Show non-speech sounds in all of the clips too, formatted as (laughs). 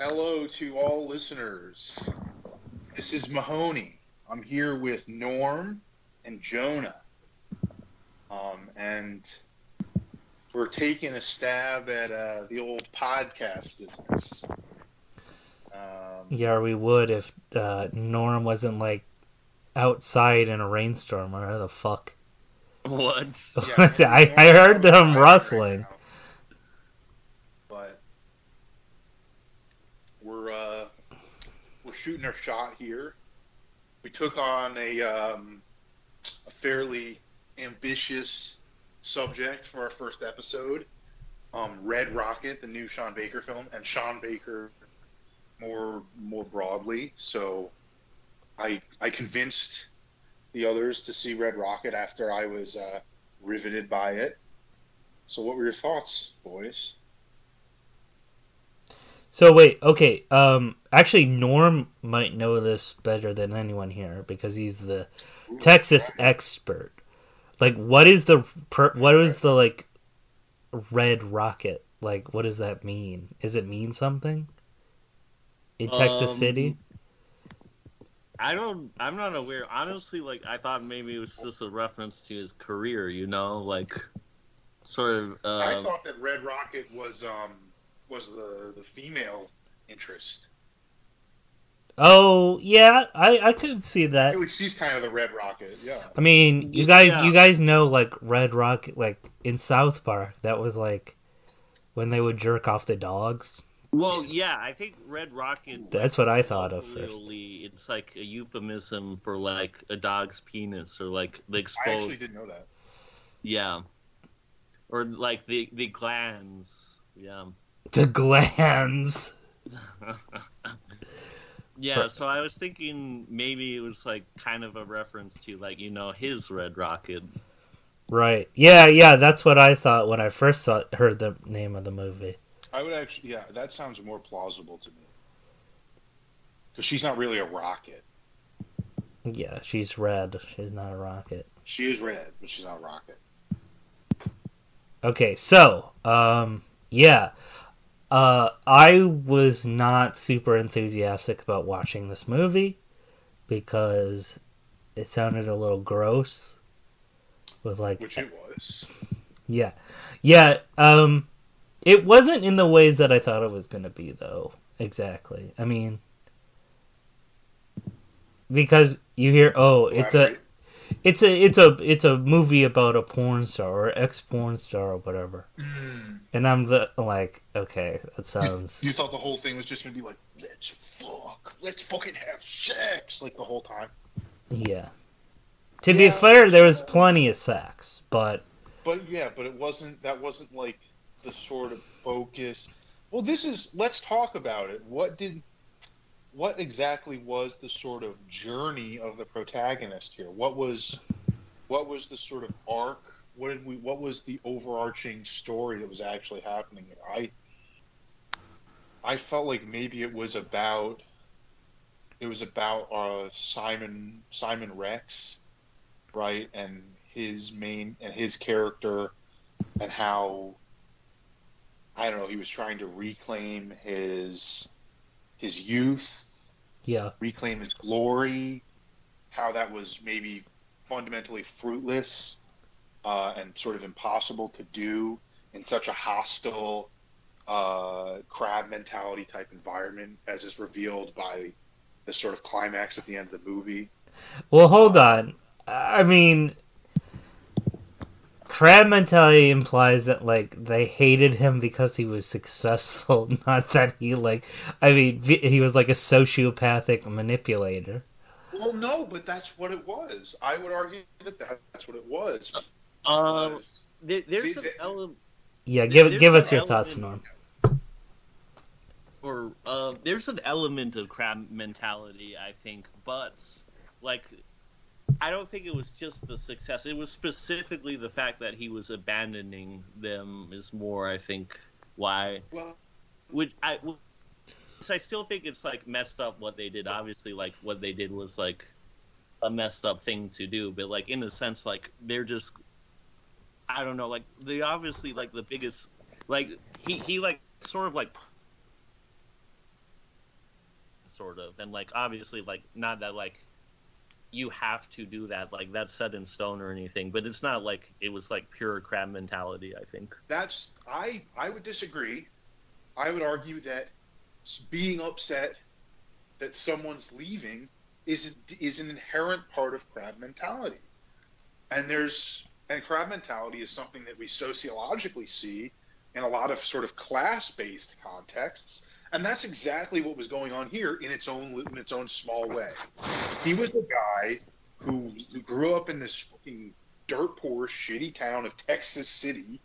Hello to all listeners. This is Mahoney. I'm here with Norm and Jonah. Um, and we're taking a stab at uh, the old podcast business. Um, Yeah, we would if uh, Norm wasn't like outside in a rainstorm or the fuck. What? yeah, (laughs) I- I heard them rustling. But we're uh, we're shooting our shot here. We took on a um, a fairly ambitious subject for our first episode. Um, Red Rocket, the new Sean Baker film, and Sean Baker more more broadly. So I I convinced the others to see Red Rocket after I was uh, riveted by it. So what were your thoughts, boys? So wait, okay. Um, actually, Norm might know this better than anyone here because he's the Texas expert. Like, what is the per, what is the like red rocket? Like, what does that mean? Does it mean something in Texas Um, City? I don't. I'm not aware. Honestly, like I thought maybe it was just a reference to his career. You know, like sort of. I Uh, thought that Red Rocket was um was the the female interest. Oh yeah, I I could see that. At she's kind of the Red Rocket. Yeah. I mean, you guys, Yeah. you guys know like Red Rocket, like in South Park, that was like when they would jerk off the dogs. well, yeah, I think Red Rocket. That's what I thought of first. colloquially, It's like a euphemism for like a dog's penis or like the I actually didn't know that. Yeah. Or like the the glands. Yeah. The glands. Yeah, so I was thinking maybe it was like kind of a reference to like, you know, his Red Rocket. Right. Yeah, yeah, that's what I thought when I first saw, heard the name of the movie. I would actually, yeah, that sounds more plausible to me. Because she's not really a rocket. Yeah, she's red. She's not a rocket. She is red, but she's not a rocket. Okay, so, um, yeah. Uh, I was not super enthusiastic about watching this movie because it sounded a little gross. With like, Which it was. yeah, yeah. Um, it wasn't in the ways that I thought it was gonna be, though. Exactly. I mean, because you hear, oh, it's a. it's a, it's a, it's a movie about a porn star or ex porn star or whatever. Mm. And I'm the, like, okay, that sounds. You thought the whole thing was just going to be like, let's fuck, let's fucking have sex, like the whole time. yeah. To be fair, there was plenty of sex, but But yeah, but it wasn't. That wasn't like the sort of focus. Well, this is. Let's talk about it. What did? What exactly was the sort of journey of the protagonist here? What was? What was the sort of arc? What did we? What was the overarching story that was actually happening here? I. I felt like maybe it was about. It was about uh, Simon Simon Rex, right, and his main and his character, and how I don't know he was trying to reclaim his his youth, yeah, reclaim his glory, how that was maybe fundamentally fruitless uh, and sort of impossible to do in such a hostile uh, crab mentality type environment, as is revealed by the sort of climax at the end of the movie. Well, hold on. I mean, crab mentality implies that like they hated him because he was successful, (laughs) not that he like. I mean, he was like a sociopathic manipulator. Well, no, but that's what it was. I would argue that that's what it was. Um, Was- there, there's The- an element, Yeah, give give us your thoughts, Norm. or uh, there's an element of crab mentality, I think, but like, I don't think it was just the success. It was specifically the fact that he was abandoning them is more, I think, why. well, Which I, which I still think it's like messed up what they did. Obviously, like what they did was like a messed up thing to do, but like in a sense, like they're just, I don't know, like they obviously like the biggest, like he he like sort of like sort of, and like obviously like not that like you have to do that like that's set in stone or anything, but it's not like it was like pure crab mentality. I think That's I I would disagree. I would argue that being upset that someone's leaving is is an inherent part of crab mentality. And there's and crab mentality is something that we sociologically see in a lot of sort of class-based contexts, and that's exactly what was going on here in its own in its own small way. He was a guy who, grew up in this fucking dirt poor, shitty town of Texas City,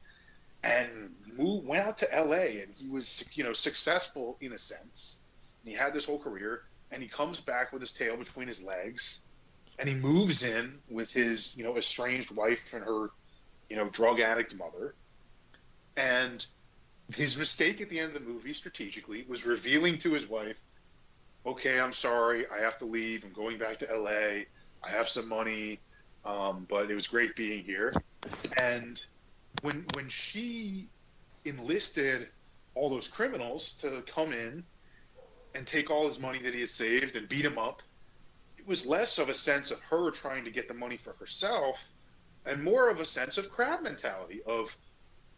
and moved, went out to L.A. and he was you know successful in a sense. And he had this whole career, and he comes back with his tail between his legs, and he moves in with his you know estranged wife and her you know drug addict mother, and his mistake at the end of the movie strategically was revealing to his wife, "Okay, I'm sorry, I have to leave. I'm going back to L.A. I have some money, um, but it was great being here." And when when she enlisted all those criminals to come in and take all his money that he had saved and beat him up, it was less of a sense of her trying to get the money for herself and more of a sense of crab mentality of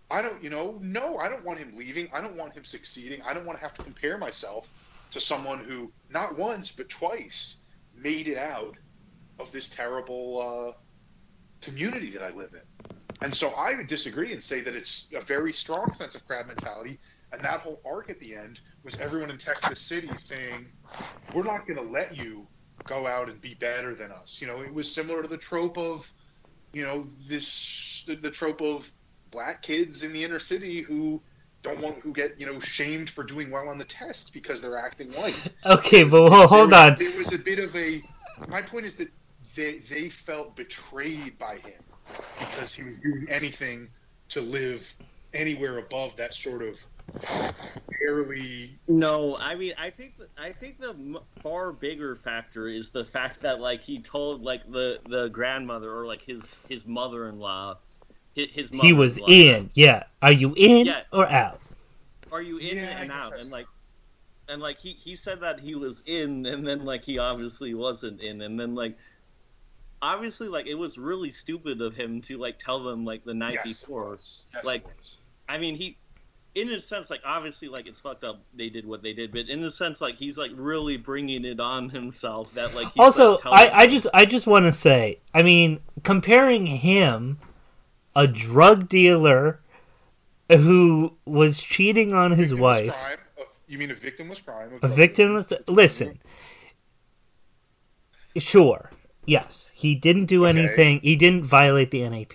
I don't, you know, no, I don't want him leaving. I don't want him succeeding. I don't want to have to compare myself to someone who not once but twice made it out of this terrible uh, community that I live in. And so I would disagree and say that it's a very strong sense of crab mentality. And that whole arc at the end was everyone in Texas City saying, "We're not going to let you go out and be better than us." You know, it was similar to the trope of, you know, this the, the trope of black kids in the inner city who don't want who get you know shamed for doing well on the test because they're acting white. (laughs) Okay, but well, hold there, on. was- There was a bit of a. My point is that they they felt betrayed by him because he was doing anything to live anywhere above that sort of barely. No, I mean, I think th- I think the far bigger factor is the fact that like he told like the the grandmother or like his his mother-in-law, his, his He was mother-in-law. Yeah. Are you in Yeah. or out? Are you in Yeah, and out? And like, and like he he said that he was in, and then like he obviously wasn't in, and then like. Obviously, like it was really stupid of him to like tell them like the night Yes, before. Yes, like. I mean, he, in a sense, like obviously, like it's fucked up. They did what they did, but in a sense, like he's like really bringing it on himself. That like he's, also, like, I, I just I just want to say, I mean, comparing him, a drug dealer who was cheating on his wife, crime you mean a victimless crime? Of a victim. Listen, sure, yes, he didn't do Okay. anything. He didn't violate the NAP.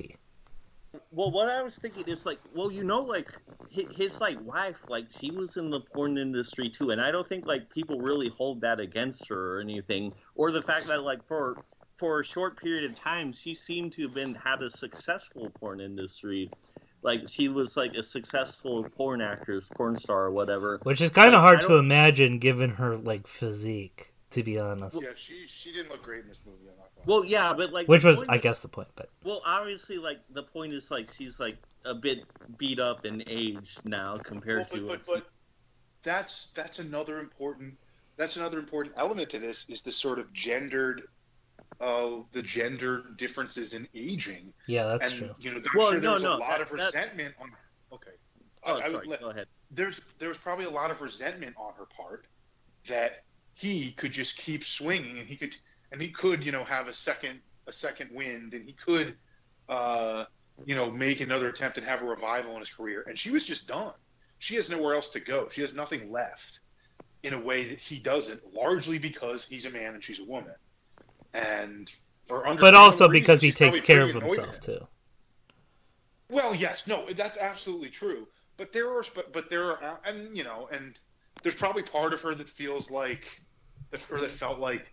Well, what I was thinking is like, well, you know, like his, his like wife, like she was in the porn industry too, and I don't think like people really hold that against her or anything, or the fact that like for for a short period of time she seemed to have been had a successful porn industry, like she was like a successful porn actress, porn star, or whatever. Which is kind of Like, hard to imagine given her like physique, to be honest. Yeah, she she didn't look great in this movie. I'm not Well, yeah, but like Which was, point I is- guess, the point. But Well, obviously, like the point is like she's like a bit beat up in age now compared Well, to. but, but, but that's that's another important that's another important element to this is the sort of gendered uh the gender differences in aging. Yeah, that's and true. you know I'm Well, sure no, there's no, a lot that- of that- resentment on okay. Oh, I, I sorry. let, Go ahead. there's there was probably a lot of resentment on her part that he could just keep swinging and he could and he could you know have a second a second wind and he could uh you know make another attempt and have a revival in his career. And she was just done. She has nowhere else to go. She has nothing left in a way that he doesn't largely because he's a man and she's a woman and for But also because he takes care of himself too. Well, yes, no, that's absolutely true. But there are, but, but there are, and you know, and there's probably part of her that feels like, or that felt like,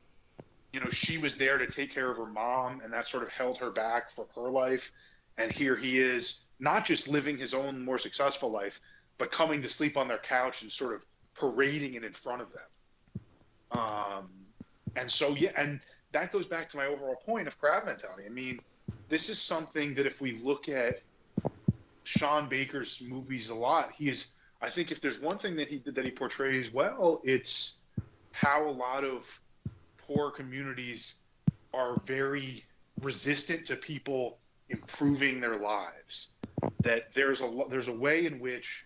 you know, she was there to take care of her mom, and that sort of held her back for her life. And here he is, not just living his own more successful life, but coming to sleep on their couch and sort of parading it in front of them. Um, and so yeah, and that goes back to my overall point of crab mentality. I mean, this is something that if we look at Sean Baker's movies a lot, he is. I think if there's one thing that he that he portrays well, it's how a lot of poor communities are very resistant to people improving their lives. That there's a there's a way in which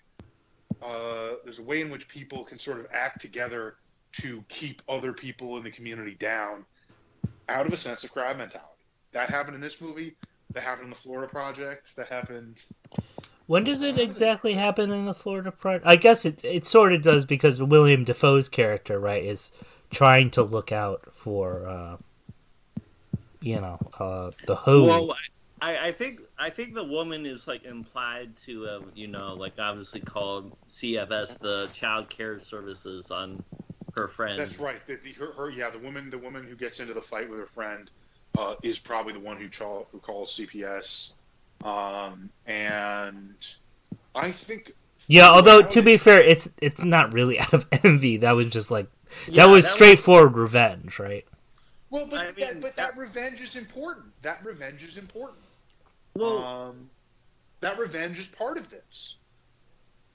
uh, there's a way in which people can sort of act together to keep other people in the community down out of a sense of crowd mentality. That happened in this movie. That happened in the Florida Project. That happened. When does it exactly happen in the Florida Project? I guess it it sort of does because William Dafoe's character, right, is trying to look out for, uh, you know, uh, the who. Well, I, I think I think the woman is like implied to have you know like obviously called CFS the Child Care Services on her friend. That's right. The, the, her, her, yeah, the woman, the woman who gets into the fight with her friend, uh, is probably the one who, cha- who calls CPS. Um, and I think. Yeah, although to be fair, it's it's not really (laughs) out of envy. That was just like Yeah, that was that straightforward revenge, right? Well, but I that, but that- that revenge is important. That revenge is important. well, um, that revenge is part of this.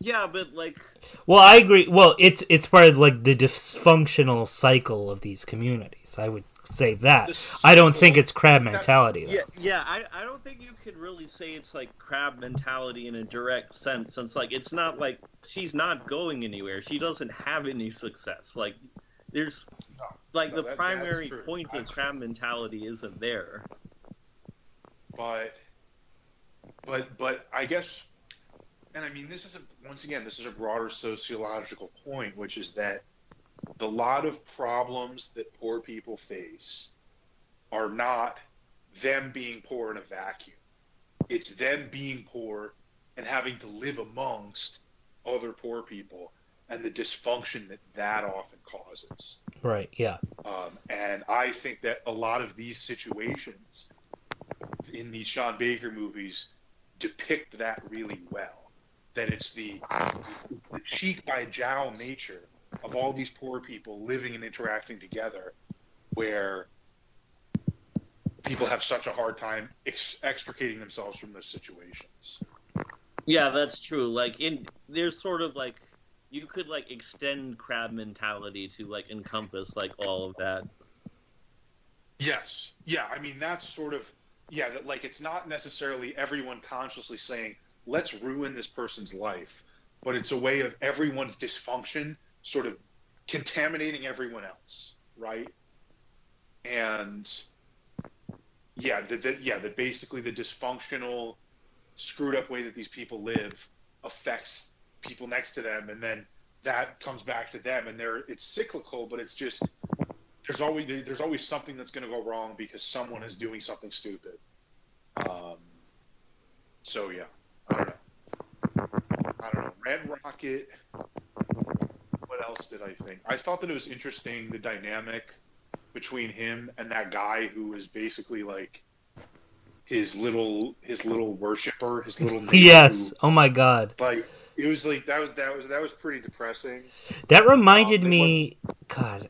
Yeah, but like Well, I agree. Well, it's it's part of like the dysfunctional cycle of these communities. I would say that. I don't think it's crab that- mentality. Though. Yeah, yeah. I, I don't think you could really say it's like crab mentality in a direct sense, since like it's not like she's not going anywhere. She doesn't have any success. Like there's No, like no, the that- primary point That's of crab mentality isn't there. but but but I guess, and I mean, this is a, once again, this is a broader sociological point, which is that the lot of problems that poor people face are not them being poor in a vacuum. It's them being poor and having to live amongst other poor people and the dysfunction that that often causes. Right. Yeah. Um, and I think that a lot of these situations in these Sean Baker movies depict that really well. That it's the, it's the cheek by jowl nature of all these poor people living and interacting together where people have such a hard time ex- extricating themselves from those situations. Yeah, that's true. Like in there's sort of like you could like extend crab mentality to like encompass like all of that. Yes. Yeah. I mean, that's sort of, yeah, that like it's not necessarily everyone consciously saying, let's ruin this person's life, but it's a way of everyone's dysfunction sort of contaminating everyone else, right? And yeah, yeah, that basically the dysfunctional, screwed up way that these people live affects people next to them, and then that comes back to them, and they're it's cyclical, but it's just there's always there's always something that's going to go wrong because someone is doing something stupid. Um, so yeah. I don't know. Red Rocket. What else did I think? I thought that it was interesting the dynamic between him and that guy who was basically like his little his little worshiper, his little (laughs) Yes. who, Oh my god. like it was like that was that was that was pretty depressing. That reminded um, it me. God,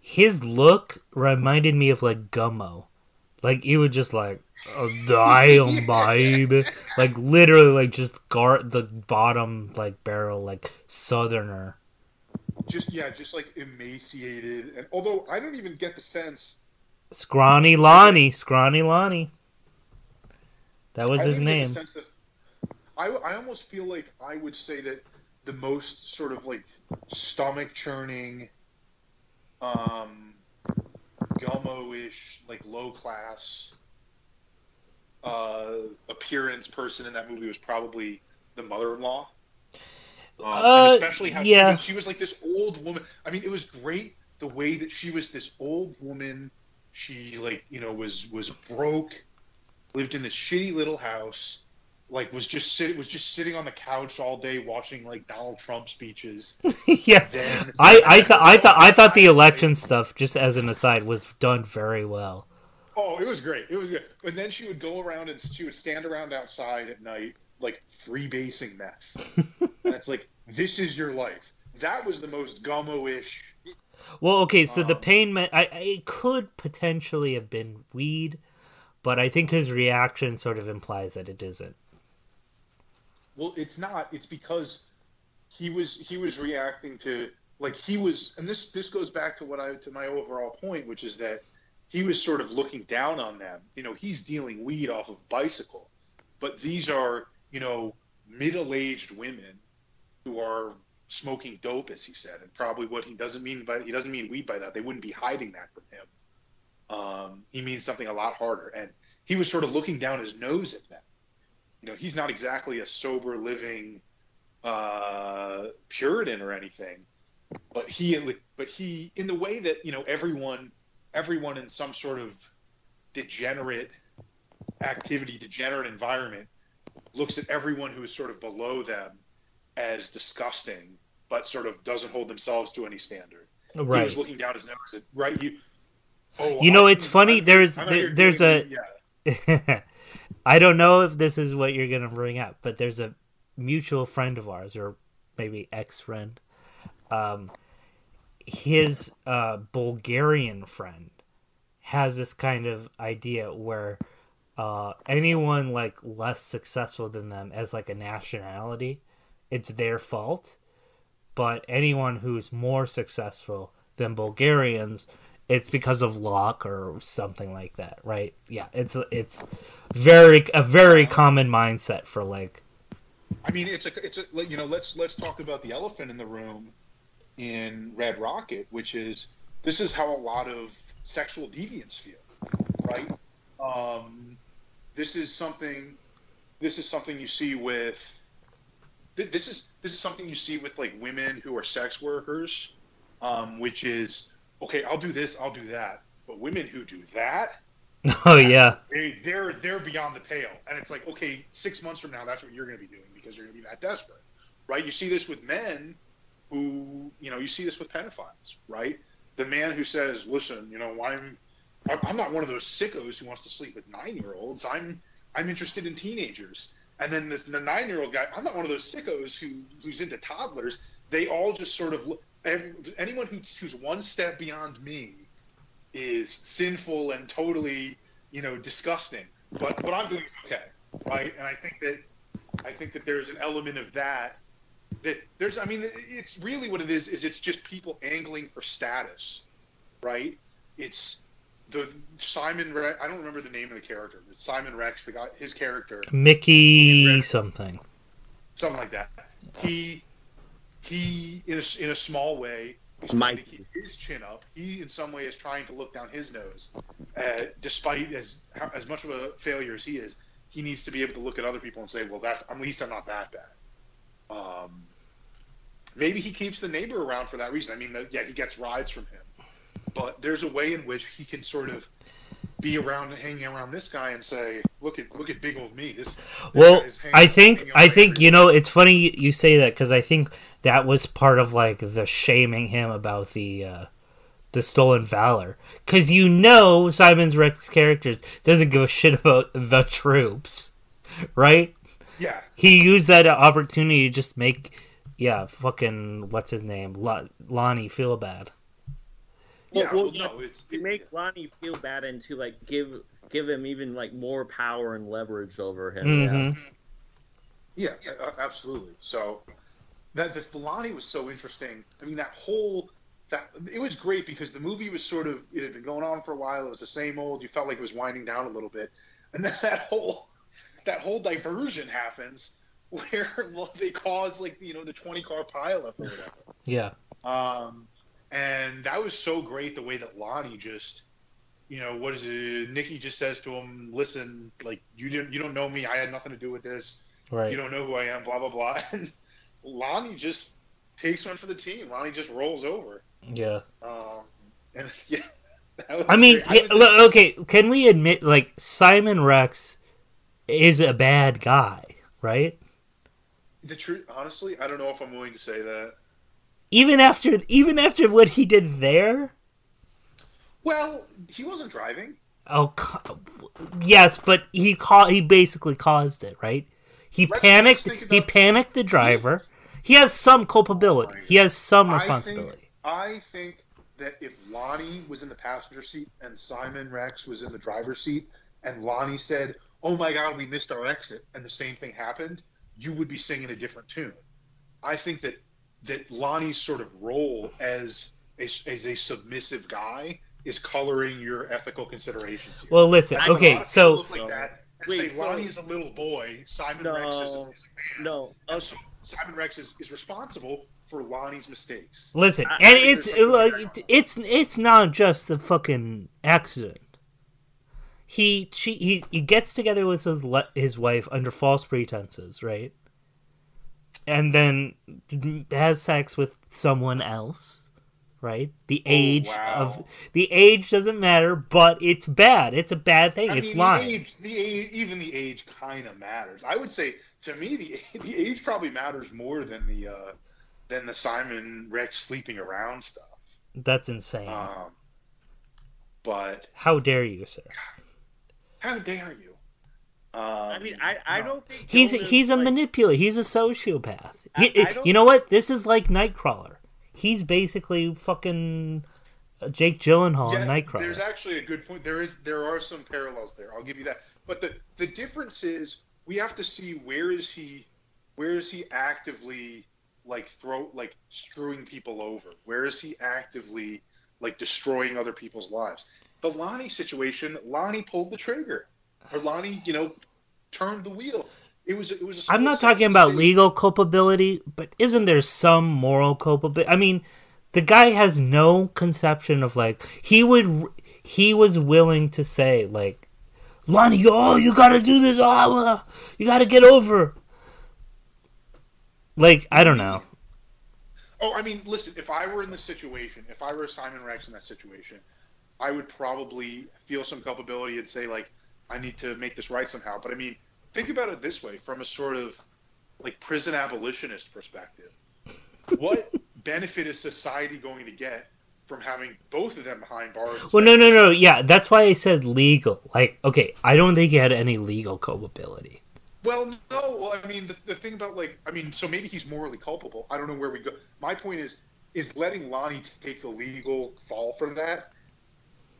his look reminded me of like Gummo. Like he would just like, oh, damn, baby. Like literally, like just guard the bottom like barrel, like southerner. Just yeah, just like emaciated, and although I don't even get the sense Scrawny Lonnie, Scrawny Lonnie. That was I his didn't get the name. that- I, I almost feel like I would say that the most sort of like stomach churning, um, Gummo-ish, like low class uh, appearance person in that movie was probably the mother-in-law. Um, Uh, and especially how yeah. she, was, she was like this old woman. I mean, it was great the way that she was this old woman. She like you know was was broke, lived in this shitty little house, like was just sit was just sitting on the couch all day watching like Donald Trump speeches. (laughs) yeah, Then I I thought I thought I thought the election stuff, just as an aside, was done very well. Oh, it was great. It was good. And then she would go around and she would stand around outside at night, like freebasing meth. (laughs) and it's like, this is your life. That was the most gummo-ish. Well, okay, so the Um, pain meant I, I it could potentially have been weed, but I think his reaction sort of implies that it isn't. Well, it's not. It's because he was he was reacting to like he was, and this this goes back to what I to my overall point, which is that he was sort of looking down on them. You know, he's dealing weed off of bicycle, but these are you know middle-aged women who are smoking dope, as he said, and probably what he doesn't mean by he doesn't mean weed by that. They wouldn't be hiding that from him. Um, he means something a lot harder, and he was sort of looking down his nose at them. You know, he's not exactly a sober living uh, Puritan or anything, but he but he in the way that you know everyone everyone in some sort of degenerate activity, degenerate environment looks at everyone who is sort of below them as disgusting, but sort of doesn't hold themselves to any standard. Right. He was looking down his nose at right you. Oh, You know, I- it's funny, I'm- there's- I'm out there- there's a- yeah. (laughs) I don't know if this is what you're gonna bring up, but there's a mutual friend of ours, or maybe ex friend. Um, his uh, Bulgarian friend has this kind of idea where uh, anyone like less successful than them as like a nationality, it's their fault. But anyone who's more successful than Bulgarians, it's because of luck or something like that, right? Yeah, it's it's very a very common mindset for like I mean, it's a, it's a, you know, let's let's talk about the elephant in the room in Red Rocket, which is this is how a lot of sexual deviants feel, right? Um, this is something, this is something you see with, th- this is this is something you see with like women who are sex workers, um, which is okay, I'll do this, I'll do that, but women who do that, (laughs) oh yeah. They they're they're beyond the pale. And it's like okay six months from now that's what you're going to be doing because you're going to be that desperate right? You see this with men who you know you see this with pedophiles right? The man who says listen you know i'm I'm- not one of those sickos who wants to sleep with nine year olds i'm i'm interested in teenagers. And then this the nine year old guy i'm not one of those sickos who who's into toddlers. They all just sort of anyone who's who's one step beyond me is sinful and totally, you know, disgusting. But what I'm doing is okay, right? And I think that I think that there's an element of that. That there's, I mean, it's really what it is. Is it's just people angling for status, right? It's the Simon. Rex, I don't remember the name of the character, but Simon Rex, the guy, his character, Mickey something. something like that. He he in a, in a small way is trying to keep his chin up. He in some way is trying to look down his nose, uh, despite as as much of a failure as he is. He needs to be able to look at other people and say, "Well, that's at least I'm not that bad." Um, maybe he keeps the neighbor around for that reason. I mean, yeah, he gets rides from him, but there's a way in which he can sort of be around, hanging around this guy, and say, "Look at look at big old me." This, this Well, I think I think you know it's funny you- say that because I think that was part of like the shaming him about the uh, the stolen valor because you know Simon's Rex characters doesn't give a shit about the troops, right? Yeah, He used that opportunity to just make yeah fucking what's his name La- Lonnie feel bad. Yeah. well, Well, no, no, it's to make Lonnie feel bad and to like give give him even like more power and leverage over him. Mhm. Yeah, yeah, uh, absolutely. So that the Filani was so interesting. I mean, that whole that it was great because the movie was sort of it had been going on for a while. It was the same old. You felt like it was winding down a little bit, and then (laughs) that whole that whole diversion happens (laughs) where they cause like you know the twenty car pileup or whatever. Yeah, Um, and that was so great the way that Lonnie just, you know, what is it? Nikki just says to him, "Listen, like you didn't, you don't know me. I had nothing to do with this. right. You don't know who I am." Blah blah blah. (laughs) And Lonnie just takes one for the team. Lonnie just rolls over. yeah. Um, and (laughs) yeah, I mean, was- okay, can we admit like Simon Rex is a bad guy, right? the truth, honestly, I don't know if I'm willing to say that. Even after even after what he did there? Well, he wasn't driving. Oh, yes, but he ca- he basically caused it, right? He Let's- panicked. let's he panicked the driver. He has some culpability. He has some I responsibility. think, I think that if Lonnie was in the passenger seat and Simon Rex was in the driver's seat, and Lonnie said, "Oh my God, we missed our exit," and the same thing happened, you would be singing a different tune. I think that that Lonnie's sort of role as a, as a submissive guy is coloring your ethical considerations. Here. Well, listen. I think a lot Okay, so look like that and Wait, say so- Lonnie is a little boy, Simon Rex is a, is a man. no. And Okay. so Simon Rex is, is responsible for Lonnie's mistakes. listen, I- I and think it's there's something like going on. it's it's not just the fucking accident. He she he, he gets together with his his wife under false pretenses, right? And then has sex with someone else, right? The age Oh, wow. of the age doesn't matter, but it's bad. It's a bad thing. I it's mean, lying. the age, the age, even the age kind of matters. I would say to me, the (laughs) the age probably matters more than the uh, than the Simon Rex sleeping around stuff. That's insane. Um, but How dare you, sir? how dare you? Um, I mean, I, I no. don't think He's Jonas, he's a like, manipulator. He's a sociopath. I- He- I don't- you know what? This is like Nightcrawler. He's basically fucking uh, Jake Gyllenhaal in Nightcrawler. There's actually a good point. There is there are some parallels there. I'll give you that. But the the difference is we have to see where is he where is he actively like throw like screwing people over? Where is he actively like destroying other people's lives? The Lonnie situation, Lonnie pulled the trigger. Or Lonnie, you know, turned the wheel. It was it was a I'm not talking about second legal culpability, but isn't there some moral culpability? I mean, the guy has no conception of like he would he was willing to say like Lonnie, oh, you gotta do this, oh, you gotta get over. Like I don't know. Oh, I mean, listen. If I were in this situation, if I were Simon Rex in that situation, I would probably feel some culpability and say like, I need to make this right somehow. But I mean, think about it this way: from a sort of like prison abolitionist perspective, what (laughs) benefit is society going to get from having both of them behind bars? Well, no, no, no. Yeah, that's why I said legal. Like, okay, I don't think he had any legal culpability. Well, no. Well, I mean, the, the thing about like, I mean, so maybe he's morally culpable. I don't know where we go. My point is, is letting Lonnie take the legal fall for that.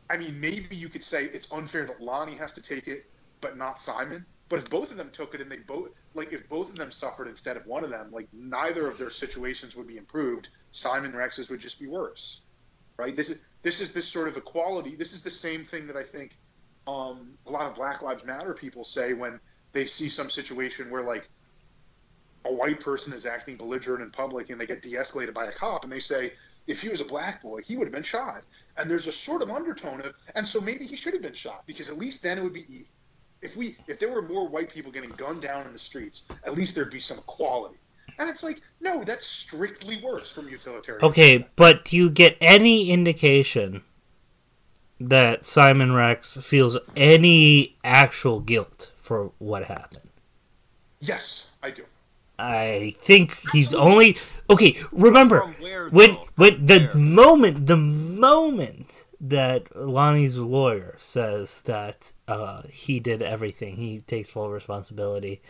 I mean, maybe you could say it's unfair that Lonnie has to take it, but not Simon. But if both of them took it and they both, like, if both of them suffered instead of one of them, like, neither of their situations would be improved. Simon Rex's would just be worse, right? This is this is this sort of equality. This is the same thing that I think um, a lot of Black Lives Matter people say when they see some situation where like a white person is acting belligerent in public and they get de-escalated by a cop and they say if he was a black boy he would have been shot. And there's a sort of undertone of and so maybe he should have been shot because at least then it would be even if we if there were more white people getting gunned down in the streets at least there'd be some equality and it's like no that's strictly worse from utilitarian Okay, but do you get any indication that Simon Rex feels any actual guilt for what happened? yes i do I think he's only okay. Remember where, when when the Where? moment the moment that Lonnie's lawyer says that uh, he did everything, he takes full responsibility.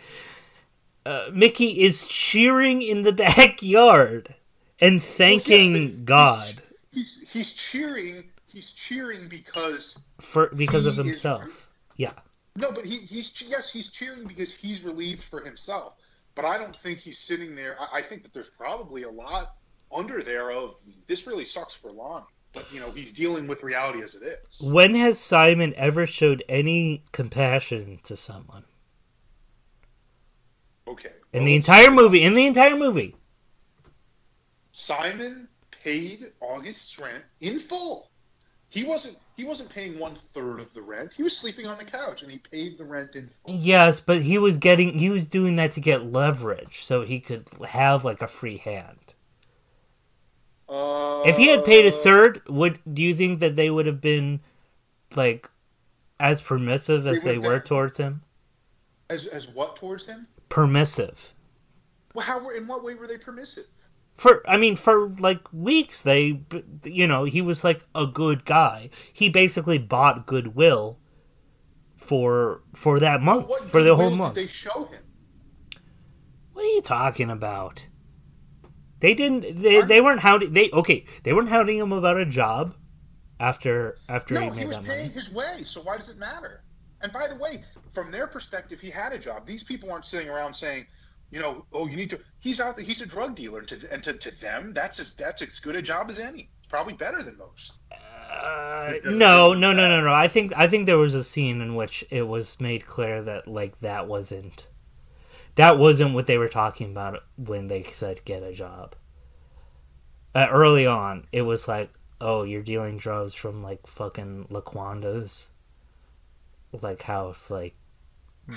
Uh, Mickey is cheering in the (laughs) backyard and thanking Well, yes, God he's he's cheering he's cheering because for because of he is- himself. Yeah. No, but he, he's yes, he's cheering because he's relieved for himself. But I don't think he's sitting there. I, I think that there's probably a lot under there of this really sucks for Lonnie. But you know, he's dealing with reality as it is. When has Simon ever showed any compassion to someone? Okay. In well, the entire movie, in the entire movie. Simon paid August's rent in full. He wasn't he wasn't paying one third of the rent. He was sleeping on the couch and he paid the rent in full. Yes, but he was getting he was doing that to get leverage so he could have like a free hand. Uh, If he had paid a third, would do you think that they would have been like as permissive as They they were have- towards him? as as what towards him? Permissive. Well, how were in what way were they permissive? For I mean for like weeks they you know, he was like a good guy. He basically bought goodwill for for that month, for the whole month. Did they show him? What are you talking about? They didn't. They, they weren't hounding. They okay. They weren't hounding him about a job after after he No, he made was that paying money. his way, so why does it matter? And by the way, from their perspective, he had a job. These people aren't sitting around saying, you know, oh, you need to. He's out. He's a drug dealer, and to and to, to them, that's as that's as good a job as any. It's probably better than most. Uh, no, no, no, no, no. I think I think there was a scene in which it was made clear that like that wasn't that wasn't what they were talking about when they said get a job. Uh, early on, it was like, oh, you're dealing drugs from like fucking Laquanda's like house. Like,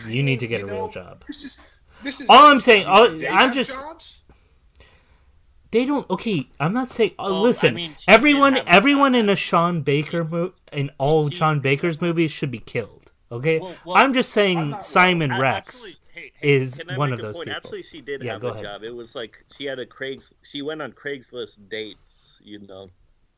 you need to get You a know, real job. This is this is. All I'm saying, all, They I'm have just jobs? they don't. Okay, I'm not saying. Oh, Well, I listen, mean, everyone, did have a everyone in a Sean Baker mo- in all She- Sean Baker's movies should be killed. Okay, Well- well, I'm just saying I'm not- Simon A- Rex. actually, hey, hey, is one of those point? people. Actually, she did Yeah, have go a ahead. job. It was like she had a Craig's. She went on Craigslist dates, you know,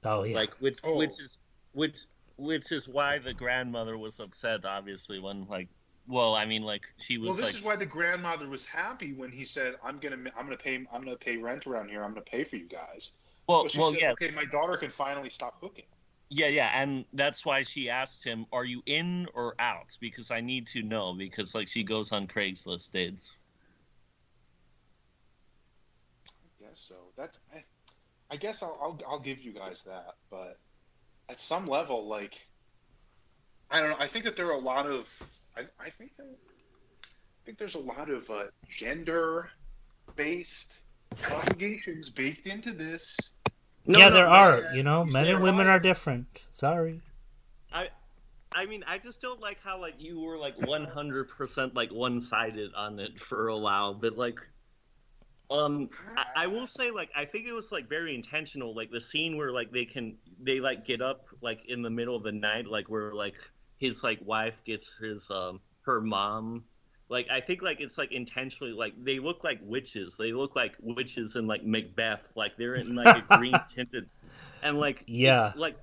oh yeah, like which Oh. which is which which is why the grandmother was upset. Obviously, when like, well, I mean, like she was Well, this like, is why the grandmother was happy when he said, "I'm gonna, I'm gonna pay, I'm gonna pay rent around here. I'm gonna pay for you guys." well, she well, said, yeah, Okay, my daughter can finally stop hooking. yeah, yeah, and that's why she asked him, "Are you in or out?" Because I need to know. Because like she goes on Craigslist dates. I guess so. That's. I, I guess I'll, I'll, I'll give you guys that, but at some level, like, I don't know. I think that there are a lot of. I, I think that. I think there's a lot of uh, gender-based obligations baked into this. yeah, there are. yeah, You know, he's men and women right? are different. Sorry. I mean, I just don't like how like you were like 100% like one-sided on it for a while, but like um I, I will say like I think it was like very intentional like the scene where like they can they like get up like in the middle of the night like where like his like wife gets his um her mom like I think like it's like intentionally like they look like witches. They look like witches in like Macbeth. Like they're in like a green (laughs) tinted and like Yeah. like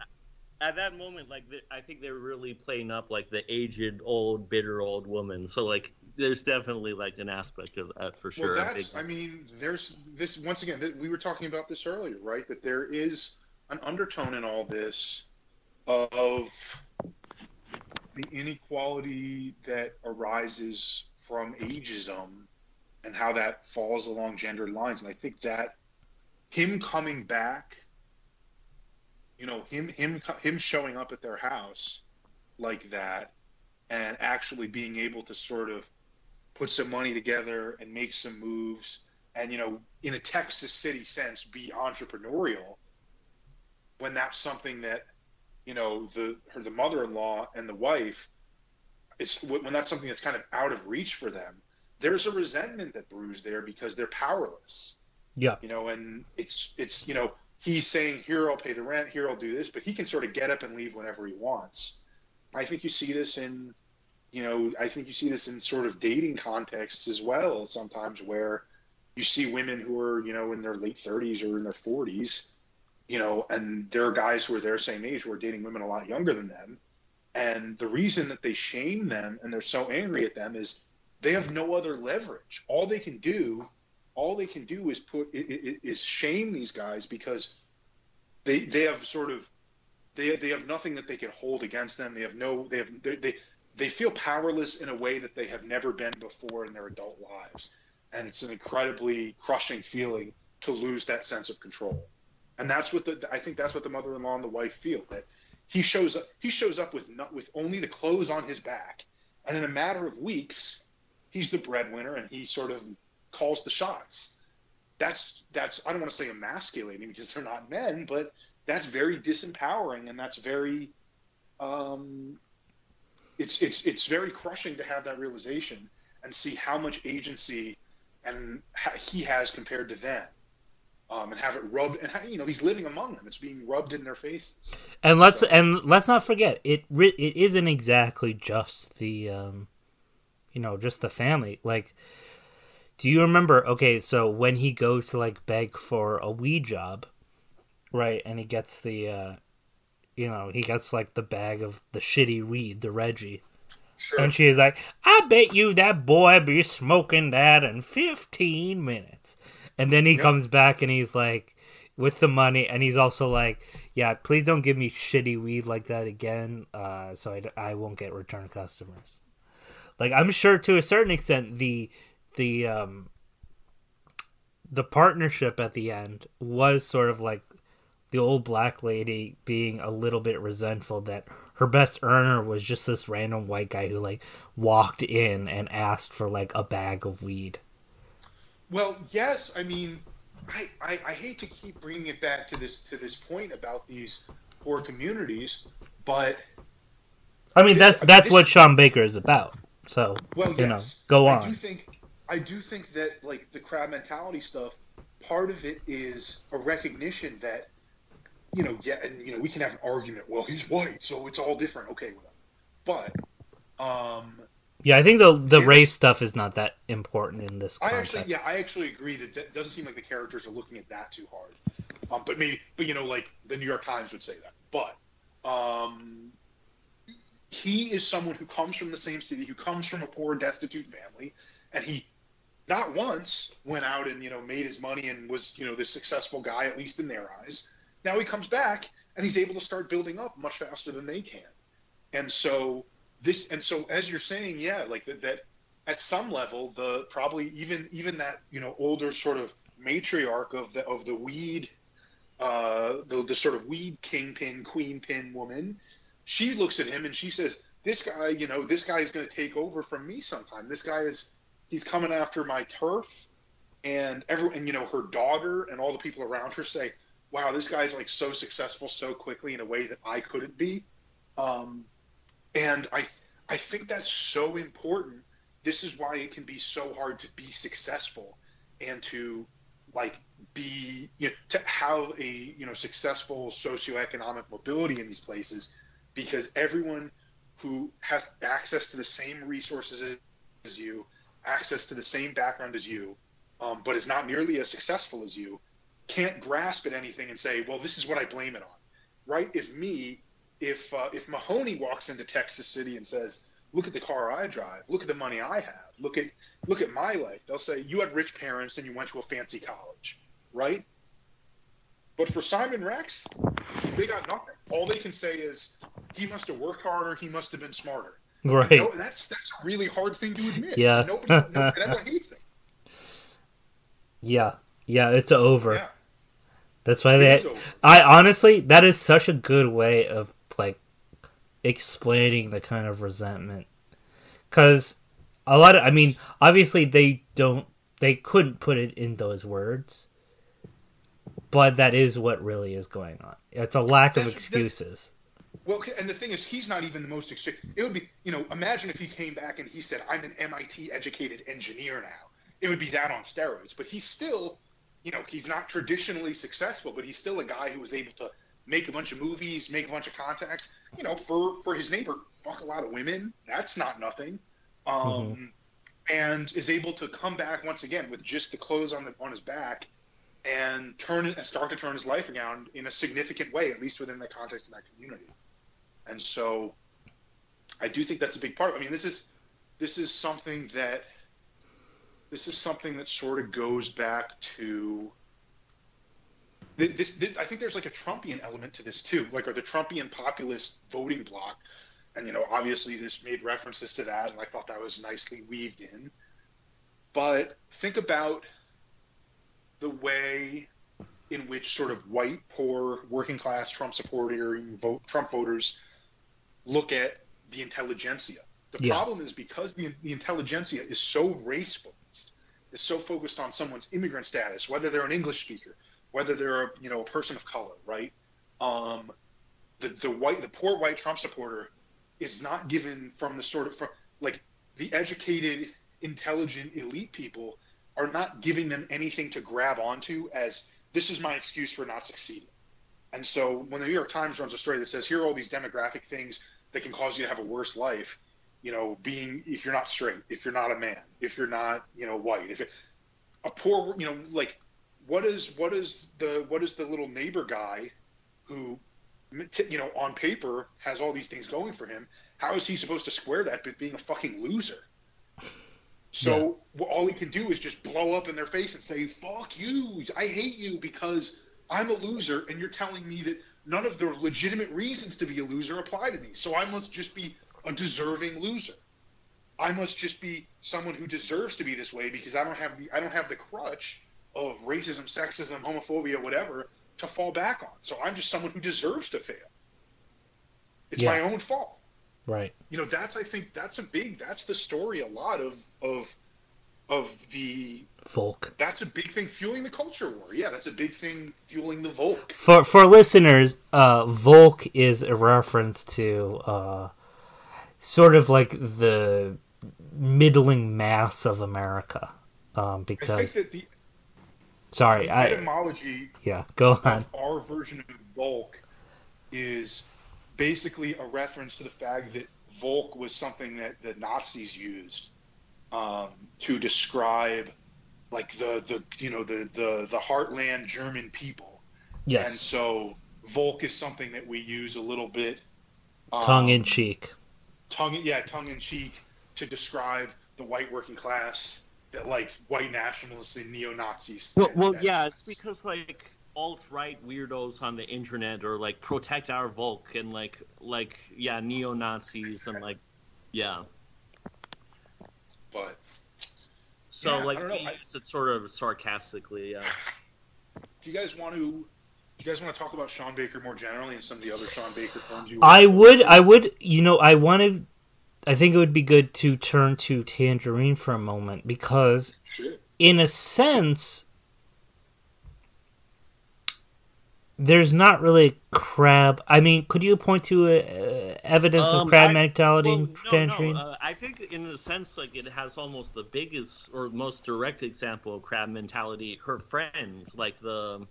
at that moment like the, I think they're really playing up like the aged old bitter old woman. So like there's definitely like an aspect of that for sure. Well, that's. think. I mean, there's this once again. That we were talking about this earlier, right? That there is an undertone in all this of the inequality that arises from ageism and how that falls along gendered lines. And I think that him coming back, you know, him him him showing up at their house like that, and actually being able to sort of put some money together and make some moves and you know in a texas city sense be entrepreneurial when that's something that you know the her the mother-in-law and the wife is when that's something that's kind of out of reach for them there's a resentment that brews there because they're powerless. Yeah. you know and it's it's you know he's saying here i'll pay the rent. Here i'll do this. But he can sort of get up and leave whenever he wants. I think you see this in you know, I think you see this in sort of dating contexts as well sometimes where you see women who are, you know, in their late 30s or in their 40s, you know, and there are guys who are their same age who are dating women a lot younger than them. And the reason that they shame them and they're so angry at them is they have no other leverage. All they can do, all they can do is put is shame these guys because they they have sort of they they have nothing that they can hold against them. They have no they have they, they they feel powerless in a way that they have never been before in their adult lives. And it's an incredibly crushing feeling to lose that sense of control. And that's what the I think that's what the mother-in-law and the wife feel that he shows up he shows up with not with only the clothes on his back and in a matter of weeks he's the breadwinner and he sort of calls the shots. That's that's I don't want to say emasculating because they're not men, but that's very disempowering and that's very um it's it's it's very crushing to have that realization and see how much agency and ha- he has compared to them, um, and have it rubbed and you know he's living among them. It's being rubbed in their faces. And let's So- and let's not forget it. It isn't exactly just the, um, you know, just the family. Like, do you remember? Okay, so when he goes to like beg for a weed job, right, and he gets the, uh, you know, he gets like the bag of the shitty weed, the Reggie. Sure. And she's like, I bet you that boy be smoking that in 15 minutes. And then he Yep. comes back and he's like, with the money, and he's also like, yeah, please don't give me shitty weed like that again, uh, so I, I won't get return customers. Like, I'm sure to a certain extent, the, the, um, the partnership at the end was sort of like the old black lady being a little bit resentful that her best earner was just this random white guy who like walked in and asked for like a bag of weed. Well, yes, I mean, I, I, I hate to keep bringing it back to this to this point about these poor communities, but I mean This- that's that's this- what Sean Baker is about. So well, you know, yes, go I do on. think I do think that like the crab mentality stuff, part of it is a recognition that, you know, yeah, and you know, we can have an argument. Well, he's white, so it's all different. Okay, whatever. But, um, Yeah, I think the the Here's- race stuff is not that important in this I actually, yeah, I actually agree that it doesn't seem like the characters are looking at that too hard. Um, but maybe, but you know, like the New York Times would say that. But um, he is someone who comes from the same city, who comes from a poor, destitute family, and he not once went out and you know made his money and was you know this successful guy at least in their eyes. Now he comes back and he's able to start building up much faster than they can. And so this, and so as you're saying, yeah, like that, that at some level, the probably even even that you know older sort of matriarch of the of the weed, uh, the the sort of weed kingpin queen pin woman, she looks at him and she says, "This guy, you know, this guy is going to take over from me sometime. This guy is he's coming after my turf." And everyone, and you know, her daughter and all the people around her say, "Wow, this guy's like so successful so quickly in a way that I couldn't be." Um, and I I think that's so important. This is why it can be so hard to be successful and to like be you know, to have a you know successful socioeconomic mobility in these places because everyone who has access to the same resources as you, access to the same background as you, um, but is not nearly as successful as you, can't grasp at anything and say, well, this is what I blame it on, right? If me, if uh, if Mahoney walks into Texas City and says, "Look at the car I drive. Look at the money I have. Look at look at my life," they'll say, "You had rich parents and you went to a fancy college, right?" But for Simon Rex, they got nothing. All they can say is, "He must have worked harder. He must have been smarter." right. No, that's that's a really hard thing to admit. Yeah. Nobody, no, and (laughs) everyone hates them. Yeah, yeah, it's over. Yeah. That's why they. I honestly, that is such a good way of explaining the kind of resentment, because a lot of, I mean, obviously they don't, they couldn't put it in those words, but that is what really is going on. It's a lack of excuses. Well, and the thing is, he's not even the most extreme. It would be, you know, imagine if he came back and he said, "I'm an MIT educated engineer now." It would be that on steroids. But he's still, you know, he's not traditionally successful, but he's still a guy who was able to make a bunch of movies, make a bunch of contacts. You know, for for his neighbor, fuck a lot of women. That's not nothing. Um, and is able to come back once again with just the clothes on the on his back and turn and start to turn his life around in a significant way, at least within the context of that community. And so I do think that's a big part. I mean, this is this is something that this is something that sort of goes back to this, this, I think there's like a Trumpian element to this too, like or the Trumpian populist voting bloc, and you know, obviously this made references to that, and I thought that was nicely weaved in. But think about the way in which sort of white, poor, working class Trump supporter vote Trump voters look at the intelligentsia. The Yeah. problem is because the, the intelligentsia is so race focused, is so focused on someone's immigrant status, whether they're an English speaker, whether they're a, you know a person of color, right? Um, the the white the poor white Trump supporter is not given from the sort of from like the educated, intelligent elite people are not giving them anything to grab onto as this is my excuse for not succeeding. And so when the New York Times runs a story that says here are all these demographic things that can cause you to have a worse life, you know, being if you're not straight, if you're not a man, if you're not, you know, white, if it, a poor, you know, like what is what is the what is the little neighbor guy who you know on paper has all these things going for him? How is he supposed to square that with being a fucking loser? So well, all he can do is just blow up in their face and say fuck you i hate you because i'm a loser and you're telling me that none of the legitimate reasons to be a loser apply to me. So i must just be a deserving loser. I must just be someone who deserves to be this way because i don't have the i don't have the crutch of racism, sexism, homophobia, whatever, to fall back on. So I'm just someone who deserves to fail. It's Yeah. my own fault. Right. You know, that's I think that's a big that's the story a lot of of of the Volk. that's a big thing fueling the culture war. Yeah, that's a big thing fueling the Volk. For for listeners, uh, Volk is a reference to uh, sort of like the middling mass of America. Um, I think because that the, sorry, I etymology yeah, go on. our version of Volk is basically a reference to the fact that Volk was something that the Nazis used um, to describe like the, the you know the, the the heartland German people. Yes. And so Volk is something that we use a little bit um, tongue in cheek. tongue yeah tongue in cheek to describe the white working class that like white nationalists and neo Nazis. Well, well, yeah, it's because like alt right weirdos on the internet or like protect our Volk and like like yeah neo Nazis and like yeah. but So Yeah, I like don't know, we I- use sort of sarcastically. Yeah. (laughs) Do you guys want to? Do you guys want to talk about Sean Baker more generally and some of the other Sean Baker films you? I would, I would, you know, I wanted. I think it would be good to turn to Tangerine for a moment because, Shit. in a sense, there's not really a crab. I mean, could you point to uh, evidence Um, of crab I- mentality Well, in no, Tangerine? no. Uh, I think in a sense, like it has almost the biggest or most direct example of crab mentality. Her friend, like the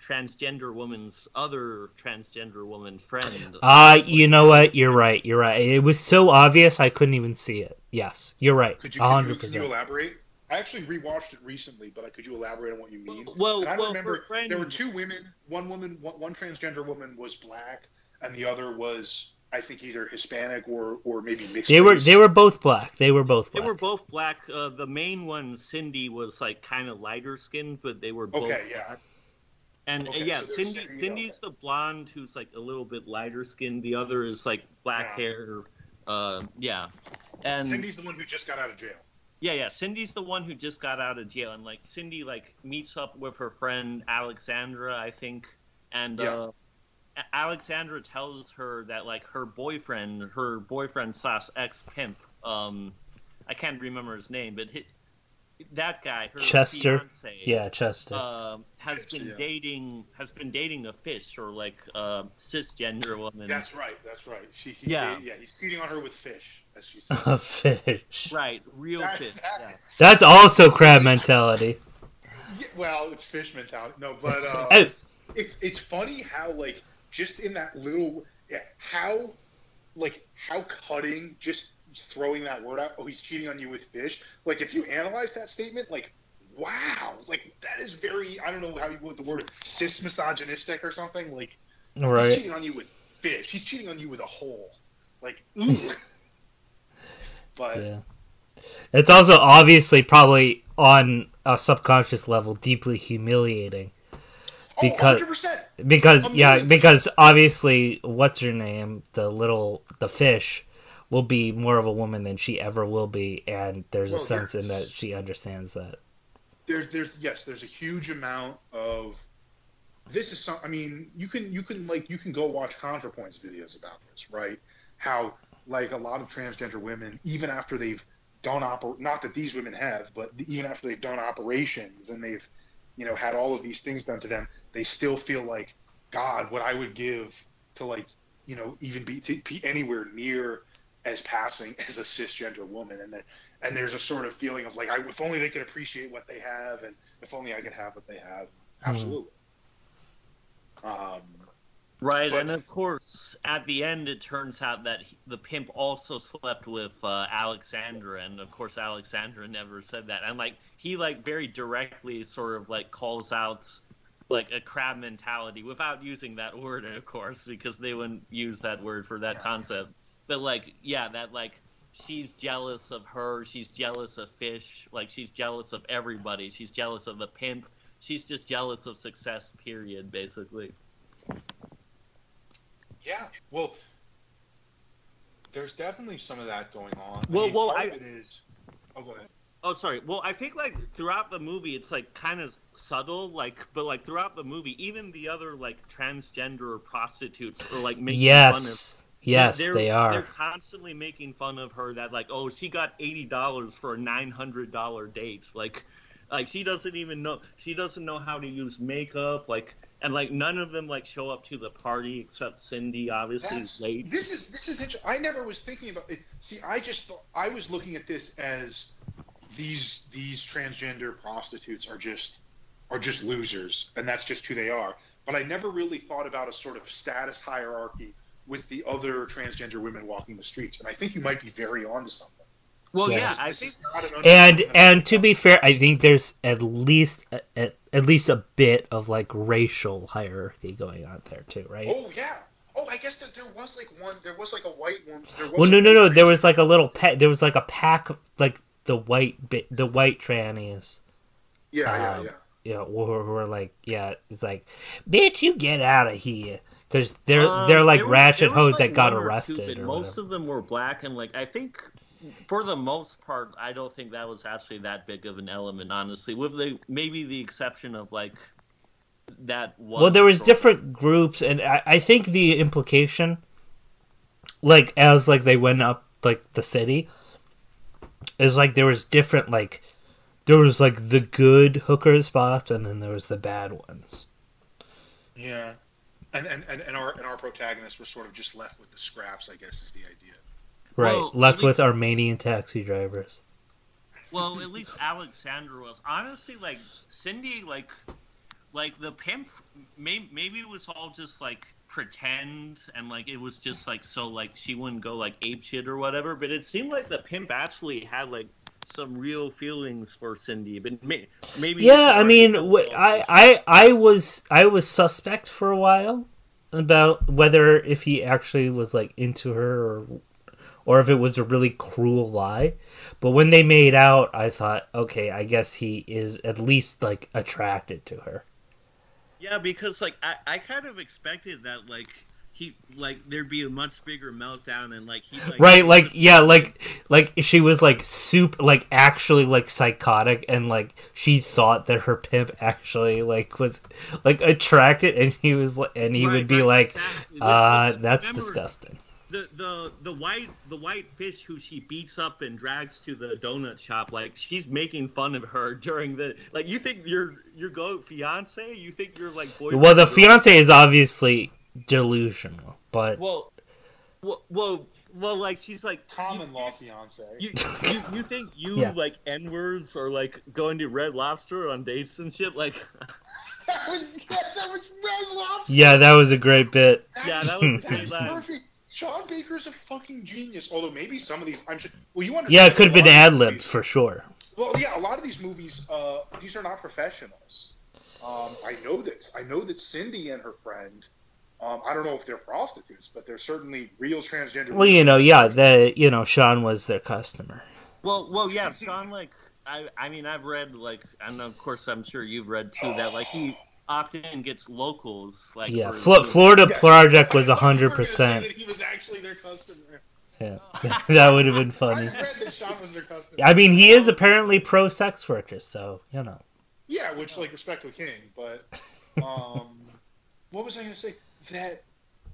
transgender woman's other transgender woman friend. Ah, you know what? You're right. You're right. It was so obvious I couldn't even see it. Yes, you're right. Could you, A could you, could you elaborate? I actually rewatched it recently, but uh, could you elaborate on what you mean? well, And I well, remember friend, there were two women. One woman, one, one transgender woman was black, and the other was, I think, either Hispanic or or maybe mixed. They were they were both black. They were both They black. were both black. Uh, the main one, Sin-Dee, was like kind of lighter skinned, but they were both. Okay, yeah. black. And uh, yeah, so Sin-Dee, Sin-Dee, Sin-Dee's the blonde who's like a little bit lighter skinned. The other is like black Yeah. hair. Uh, yeah, and Sin-Dee's the one who just got out of jail. yeah, yeah. Sin-Dee's the one who just got out of jail, and like Sin-Dee like meets up with her friend Alexandra, I think, and Yeah. uh, Alexandra tells her that like her boyfriend, her boyfriend slash ex pimp, um, I can't remember his name, but hi that guy, her Chester. fiance, Yeah, Chester. um, has been yeah. dating has been dating a fish or like uh, cisgender woman. That's right. That's right. She, he, Yeah. yeah, he's cheating on her with fish, as she (laughs) said. a fish. right, real That's- fish. that- Yeah. That's also crab mentality. Yeah, well, it's fish mentality. No, but (laughs) uh, it's it's funny how like just in that little yeah, how like how cutting just throwing that word out oh he's cheating on you with fish like if you analyze that statement like wow like that is very i don't know how you what the word cis misogynistic or something like he's right. cheating on you with fish. He's cheating on you with a hole. Like ooh. (laughs) but Yeah. It's also obviously probably on a subconscious level deeply humiliating. Oh, because- 100% because A yeah because obviously what's her name? The little the fish will be more of a woman than she ever will be and there's a Well, sense in that she understands that there's there's yes there's a huge amount of this is some i mean you can you can like you can go watch contrapoints videos about this right? How like a lot of transgender women even after they've done oper not that these women have but even after they've done operations and they've you know had all of these things done to them they still feel like god what i would give to like you know even be be anywhere near as passing (laughs) as a cisgender woman and that and there's a sort of feeling of like I, if only they could appreciate what they have and if only i could have what they have absolutely um Right, But- and of course, at the end, it turns out that he- the pimp also slept with uh, Alexandra, and of course, Alexandra never said that. And like he like very directly sort of like calls out like a crab mentality without using that word, of course, because they wouldn't use that word for that Yeah. concept. But like, yeah, that like she's jealous of her, she's jealous of fish, like she's jealous of everybody, she's jealous of the pimp, she's just jealous of success. Period, basically. yeah well there's definitely some of that going on Well- mean, well, I- it is oh go ahead Oh, sorry. Well, I think like throughout the movie, it's like kind of subtle, like, but like throughout the movie, even the other like transgender prostitutes are like making fun of. Yes, yes, they're, they They're constantly making fun of her that like, oh, she got eighty dollars for a nine hundred dollar date. Like, like she doesn't even know. She doesn't know how to use makeup. Like, and like none of them like show up to the party except Sin-Dee. Obviously, That's, late. this is this is interesting. I never was thinking about it. See, I just thought I was looking at this as these these transgender prostitutes are just are just losers, and that's just who they are. But I never really thought about a sort of status hierarchy with the other transgender women walking the streets. And I think you might be very onto something. well, Yes. yeah, This I this think an And and to be fair, I think there's at least at, at least a bit of like racial hierarchy going on there too, right? Oh yeah. Oh, I guess that there was like one. There was like a white one. There was Well, no, no, no. There was like a little pack. There was like a pack, of, like the white bit, the white trannies. Yeah, yeah, um, yeah. Yeah, who were, who were like, yeah, it's like, bitch, you get out of here, because they're Um, they're like was- ratchet hoes like, that got one two, arrested. or most whatever. of them were black, and like I think, for the most part, I don't think that was actually that big of an element, honestly. With the maybe the exception of like that one. well, there was story. different groups, and I, I think the implication, like as like they went up like the city, is like there was different like, there was like the good hooker spots, and then there was the bad ones. Yeah. And, and, and, and our and our protagonists were sort of just left with the scraps, I guess is the idea. Right, Well, left at with Armenian taxi drivers. Well, at least Alexandra was honestly like Sin-Dee, like like the pimp. Maybe maybe it was all just like pretend, and like it was just like so like she wouldn't go like ape shit or whatever. But it seemed like the pimp actually had like some real feelings for Sin-Dee. But may, maybe Yeah, I mean, wh- I, I, I was, I was suspect for a while about whether if he actually was like into her or, or if it was a really cruel lie. But when they made out, I thought, okay, I guess he is at least like attracted to her. Yeah, because like I, I kind of expected that like he like there'd be a much bigger meltdown and like he like Right, like yeah, like like she was like soup, like actually like psychotic, and like she thought that her pimp actually like was like attracted, and he was like, and he Right, would be right, like, exactly. Uh, that's remember, disgusting. the the the white the white fish who she beats up and drags to the donut shop like she's making fun of her during the like you think your your go fiance you think you're like boy Well, the fiance is obviously delusional, but well well well well like she's like Common you, law fiance. you, (laughs) you you think you Yeah. like n words or like going to Red Lobster on dates and shit like (laughs) that was yeah, that was Red Lobster. yeah, that was a great bit. Yeah, that was (laughs) that pretty perfect. Sean Baker's a fucking genius. Although maybe some of these, I'm sure. Well, you understand. Yeah, it could have been ad these libbed movies- for sure. Well, yeah, a lot of these movies, uh, these are not professionals. Um, I know this. I know that Sin-Dee and her friend. Um, I don't know if they're prostitutes, but they're certainly real transgender. Well, you know, yeah, the you know Sean was their customer. Well, well, yeah, Sean. Like, I, I mean, I've read like, and of course, I'm sure you've read too that like he often gets locals. Like, Yeah, for- Flo- Florida Yeah. Project was I thought you were hundred percent. He was actually their customer. Yeah, (laughs) that would have been I funny. read that Sean was their customer. I mean, he is apparently pro sex workers, so you know. Yeah, which like respect to a king, but um, what was I going to say? That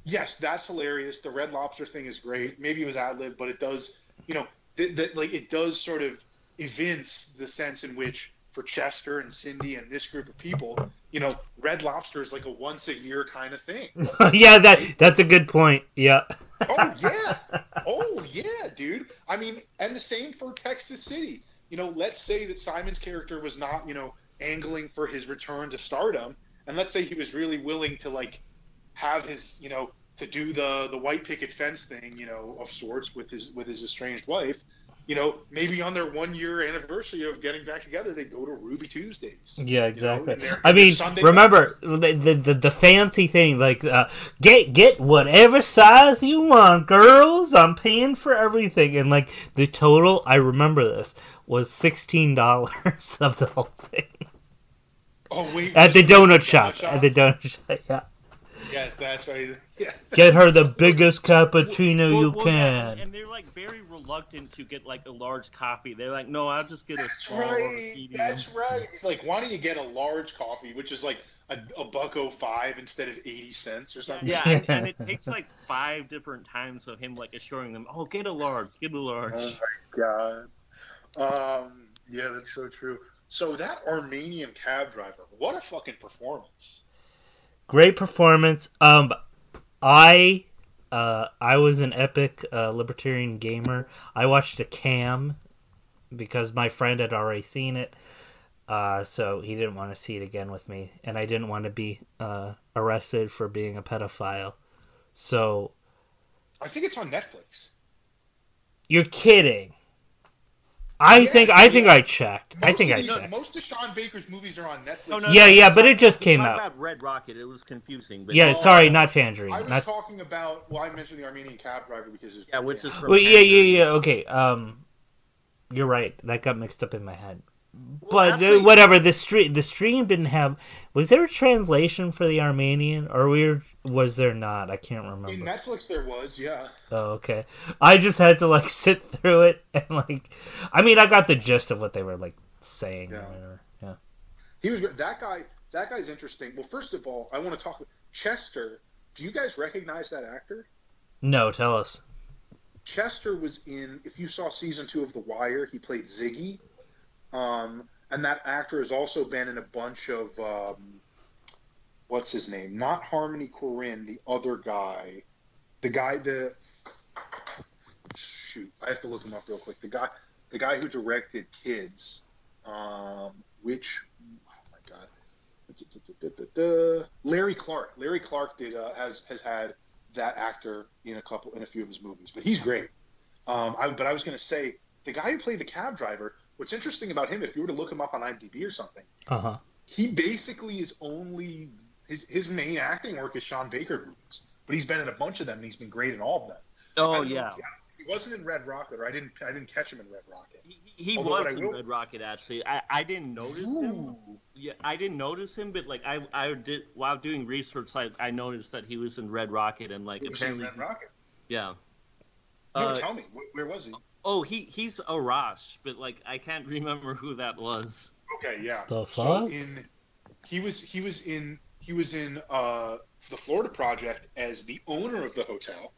yes, that's hilarious. The Red Lobster thing is great. Maybe it was ad lib, but it does, you know, that th- like it does sort of evince the sense in which for Chester and Sin-Dee and this group of people, you know, Red Lobster is like a once a year kind of thing. (laughs) yeah, that that's a good point. Yeah. Oh yeah, oh yeah, dude. I mean, and the same for Texas City. You know, let's say that Simon's character was not, you know, angling for his return to stardom, and let's say he was really willing to like have his, you know, to do the the white picket fence thing, you know, of sorts with his with his estranged wife. You know, maybe on their one year anniversary of getting back together, they go to Ruby Tuesdays. Yeah, exactly. and they're- I mean, Sunday remember the, the the the fancy thing like uh, get get whatever size you want, girls. I'm paying for everything, and like the total, I remember this was sixteen dollars (laughs) of the whole thing Oh wait, at the donut shop. At the donut shop, yeah. Yes, that's right. (laughs) Yeah. Get her the biggest cappuccino Well- you well, yeah, can. and they're like very reluctant reluctant to get like a large copy. They're like, no, I'll just get a That's small right. medium. That's right. He's like, why don't you get a large coffee, which is like a, a buck oh five instead of eighty cents or something? Yeah, and, and it (laughs) takes like five different times of him like assuring them, "Oh, get a large, get a large." Oh my god. Um. Yeah, that's so true. So that Armenian cab driver, what a fucking performance! Great performance. Um, I, uh, I was an epic uh, libertarian gamer. I watched a cam because my friend had already seen it. Uh, so he didn't want to see it again with me, and I didn't want to be uh, arrested for being a pedophile. So I think it's on Netflix. you're kidding. I Yeah, think I think. I checked. I think I the- checked. Most of Sean Baker's movies are on Netflix. Oh, no, Yeah, no, yeah, we're but it just came out. About Red Rocket, it was confusing. But Yeah, sorry, I- not Tangerine. I was Not talking about. Well, I mentioned the Armenian cab driver because his yeah, which is from Well, yeah, yeah, yeah. Okay. Um, you're right. That got mixed up in my head. Well, But uh, actually- whatever. The stream, the stream didn't have. Was there a translation for the Armenian, or we was there not? I can't In remember. Netflix, there was, yeah. Oh, okay. I just had to like (laughs) sit through it and like. I mean, I got the gist of what they were like saying. Yeah. Yeah. He was that guy. That guy's interesting. Well, first of all, I want to talk. Chester. Do you guys recognize that actor? No, tell us. Chester was in. If you saw season two of The Wire, he played Ziggy. Um, and that actor has also been in a bunch of. Um, what's his name? Not Harmony Korine, the other guy. The guy. The shoot, I have to look him up real quick. The guy. The guy who directed Kids. Um, which. Oh my god. Larry Clark. Larry Clark did uh, has has had that actor in a couple in a few of his movies, but he's great. Um, I, but I was going to say the guy who played the cab driver. What's interesting about him, if you were to look him up on IMDb or something, Uh huh. he basically is only his his main acting work is Sean Baker movies, but he's been in a bunch of them and he's been great in all of them. Oh don't know- yeah, he wasn't in Red Rocket, or I didn't I didn't catch him in Red Rocket. he, he Although was in will- Red Rocket actually. I, I didn't notice him. Yeah, I didn't notice him, but like I I did while doing research, I, I noticed that he was in Red Rocket and like He was in apparently Red Rocket. yeah. No, Uh, tell me wh- where was he? Oh, he he's Arash, but like I can't (laughs) remember who that was. Okay, yeah. The So in he was he was in he was in uh, the Florida Project as the owner of the hotel.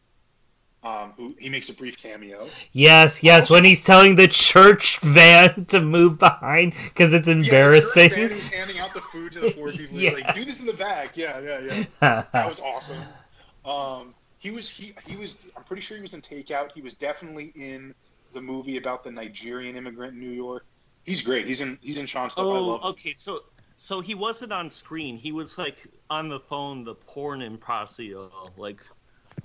Um, who he makes a brief cameo. Yes, yes. When he's telling the church (laughs) van to move behind because it's Yeah, the church embarrassing. man who's handing out the food to the poor people. He's (laughs) Yeah. like, do this in the back. Yeah, yeah, yeah. That was awesome. Um, he was he he was. I'm pretty sure he was in Takeout. He was definitely in the movie about the Nigerian immigrant in New York. He's great. He's in he's in Sean stuff. I Oh, love. him. okay. So so he wasn't on screen. He was like on the phone, the porn impresario. Like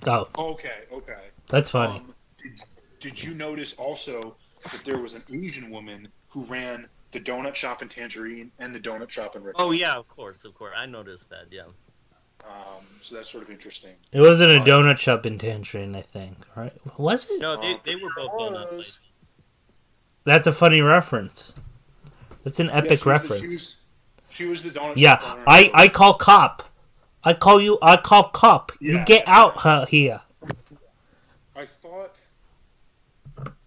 oh, Okay, okay. that's funny. Um, did, did you notice also that there was an Asian woman who ran the donut shop in Tangerine and the donut shop in Richmond? oh yeah, of course, of course. I noticed that. Yeah. Um, so that's sort of interesting. It wasn't a donut shop in Tangerine, I think. Right? Was it? No, they they were both was. donut places. That's a funny reference. That's an Yeah, epic she was the- reference. she, was, she was the donut Yeah, owner. I I call cop. I call you. I call cop. You get out huh, here. I thought.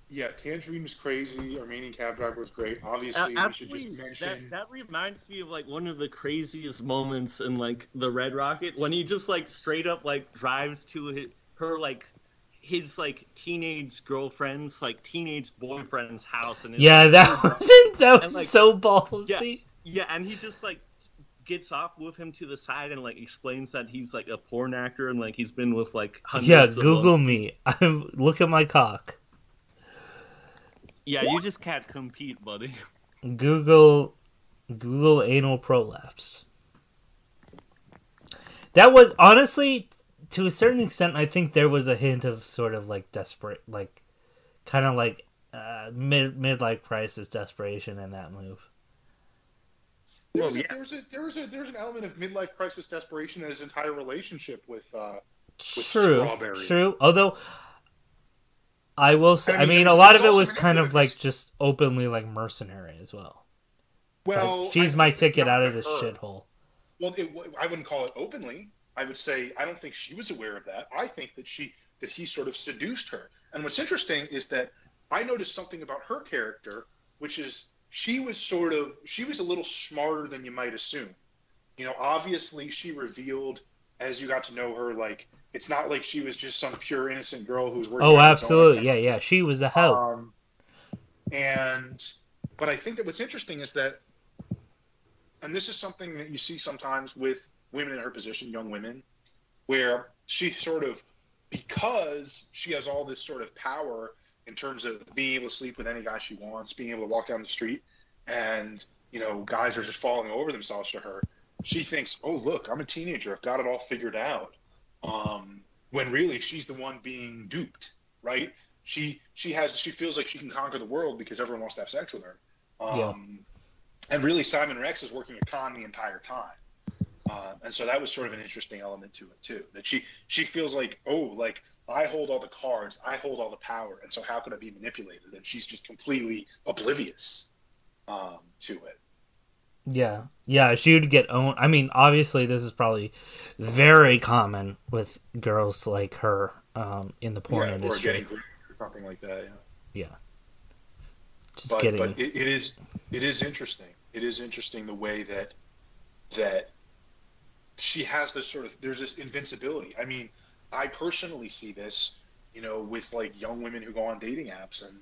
Yeah, Tangerine was crazy. Armenian cab driver was great. Obviously, A- we should just that, mention. that reminds me of like one of the craziest moments in like the Red Rocket when he just like straight up like drives to his, her like his like teenage girlfriend's like teenage boyfriend's house and Yeah, that (laughs) wasn't. That And, was like- so ballsy. yeah, and he just like gets off with him to the side and like explains that he's like a porn actor and like he's been with like hundreds Yeah, Google them. me. (laughs) I'm look at my cock. Yeah, you just can't compete, buddy. Google Google anal prolapse. That was honestly to a certain extent I think there was a hint of sort of like desperate like kind of like uh mid midlife crisis desperation in that move. There Well, was, a, yeah. there was a there was a there was an element of midlife crisis desperation in his entire relationship with. Uh, With True. strawberry. True. Although I will say I I mean, mean, a lot of it was kind of like just openly like mercenary as well. well, like, she's I my ticket out of this shithole. Well, it, I wouldn't call it openly. I would say I don't think she was aware of that. I think that she that he sort of seduced her. And what's interesting is that I noticed something about her character, which is she was sort of she was a little smarter than you might assume. You know, obviously she revealed as you got to know her, like it's not like she was just some pure innocent girl who was working. Oh, on her own absolutely. Yeah, yeah. She was a help. Um, and but I think that what's interesting is that, and this is something that you see sometimes with women in her position, young women, where she sort of because she has all this sort of power in terms of being able to sleep with any guy she wants, being able to walk down the street, and you know guys are just falling over themselves to her. She thinks, "Oh, look, I'm a teenager. I've got it all figured out." Um, when really she's the one being duped, right? She she has she feels like she can conquer the world because everyone wants to have sex with her. Um, And really, Simon Rex is working a con the entire time. Uh, and so that was sort of an interesting element to it too. That she she feels like, oh, like I hold all the cards, I hold all the power, and so how could I be manipulated? And she's just completely oblivious um, to it. Yeah, yeah, she would get owned. I mean, obviously, this is probably very common with girls like her um, in the porn Yeah, or industry. getting or something like that. Yeah. yeah, just but, getting. but it, it is it is interesting. It is interesting the way that that she has this sort of there's this invincibility. I mean, I personally see this, you know, with like young women who go on dating apps, and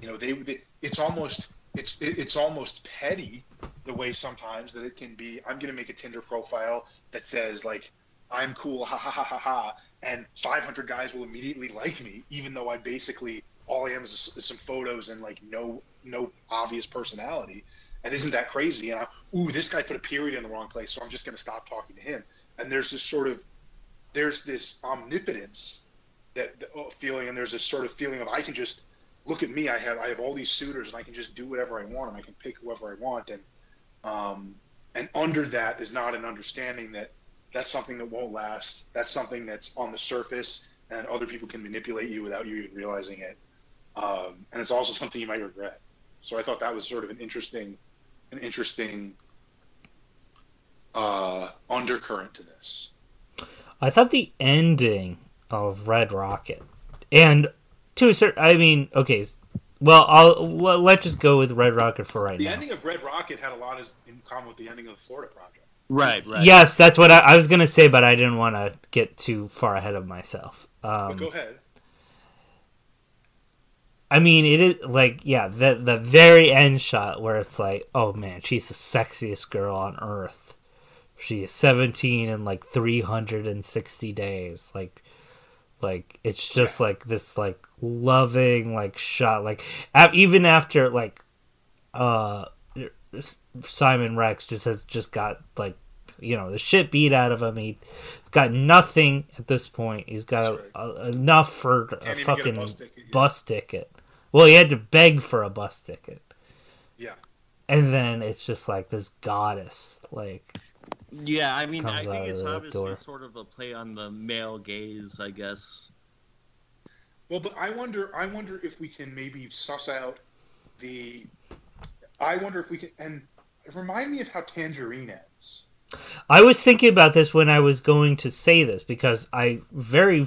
you know, they, they it's almost it's it, it's almost petty the way sometimes that it can be. I'm going to make a Tinder profile that says like I'm cool, ha ha ha ha ha, and 500 guys will immediately like me, even though I basically all I am is, is some photos and like no no obvious personality. And isn't that crazy? And I, ooh, this guy put a period in the wrong place, so I'm just going to stop talking to him. And there's this sort of there's this omnipotence that oh, feeling, and there's this sort of feeling of I can just look at me. I have I have all these suitors, and I can just do whatever I want, and I can pick whoever I want. And um, and under that is not an understanding that that's something that won't last. That's something that's on the surface, and other people can manipulate you without you even realizing it. Um, and it's also something you might regret. So I thought that was sort of an interesting, an interesting uh, undercurrent to this. I thought the ending of Red Rocket, and to a certain, I mean, okay, well, I'll let's just go with Red Rocket for right The now. The ending of Red Rocket had a lot in common with the ending of the Florida Project. Right, right. Yes, that's what I, I was gonna say, but I didn't want to get too far ahead of myself. But Um, go ahead. I mean, it is like yeah, the the very end shot where it's like, oh man, she's the sexiest girl on earth. She is seventeen in like three hundred and sixty days. Like, like it's just like this like loving like shot. Like a- even after like, uh, Simon Rex just has just got like you know the shit beat out of him. He's got nothing at this point. He's got a, a, enough for a Can't a fucking bus ticket, yeah. bus ticket. Well, he had to beg for a bus ticket, Yeah. and then it's just like this goddess, like Yeah, I mean, I Comes out think it's obviously door. sort of a play on the male gaze, I guess. Well, but I wonder. I wonder if we can maybe suss out the. I wonder if we can and remind me of how Tangerine ends. I was thinking about this when I was going to say this because I very,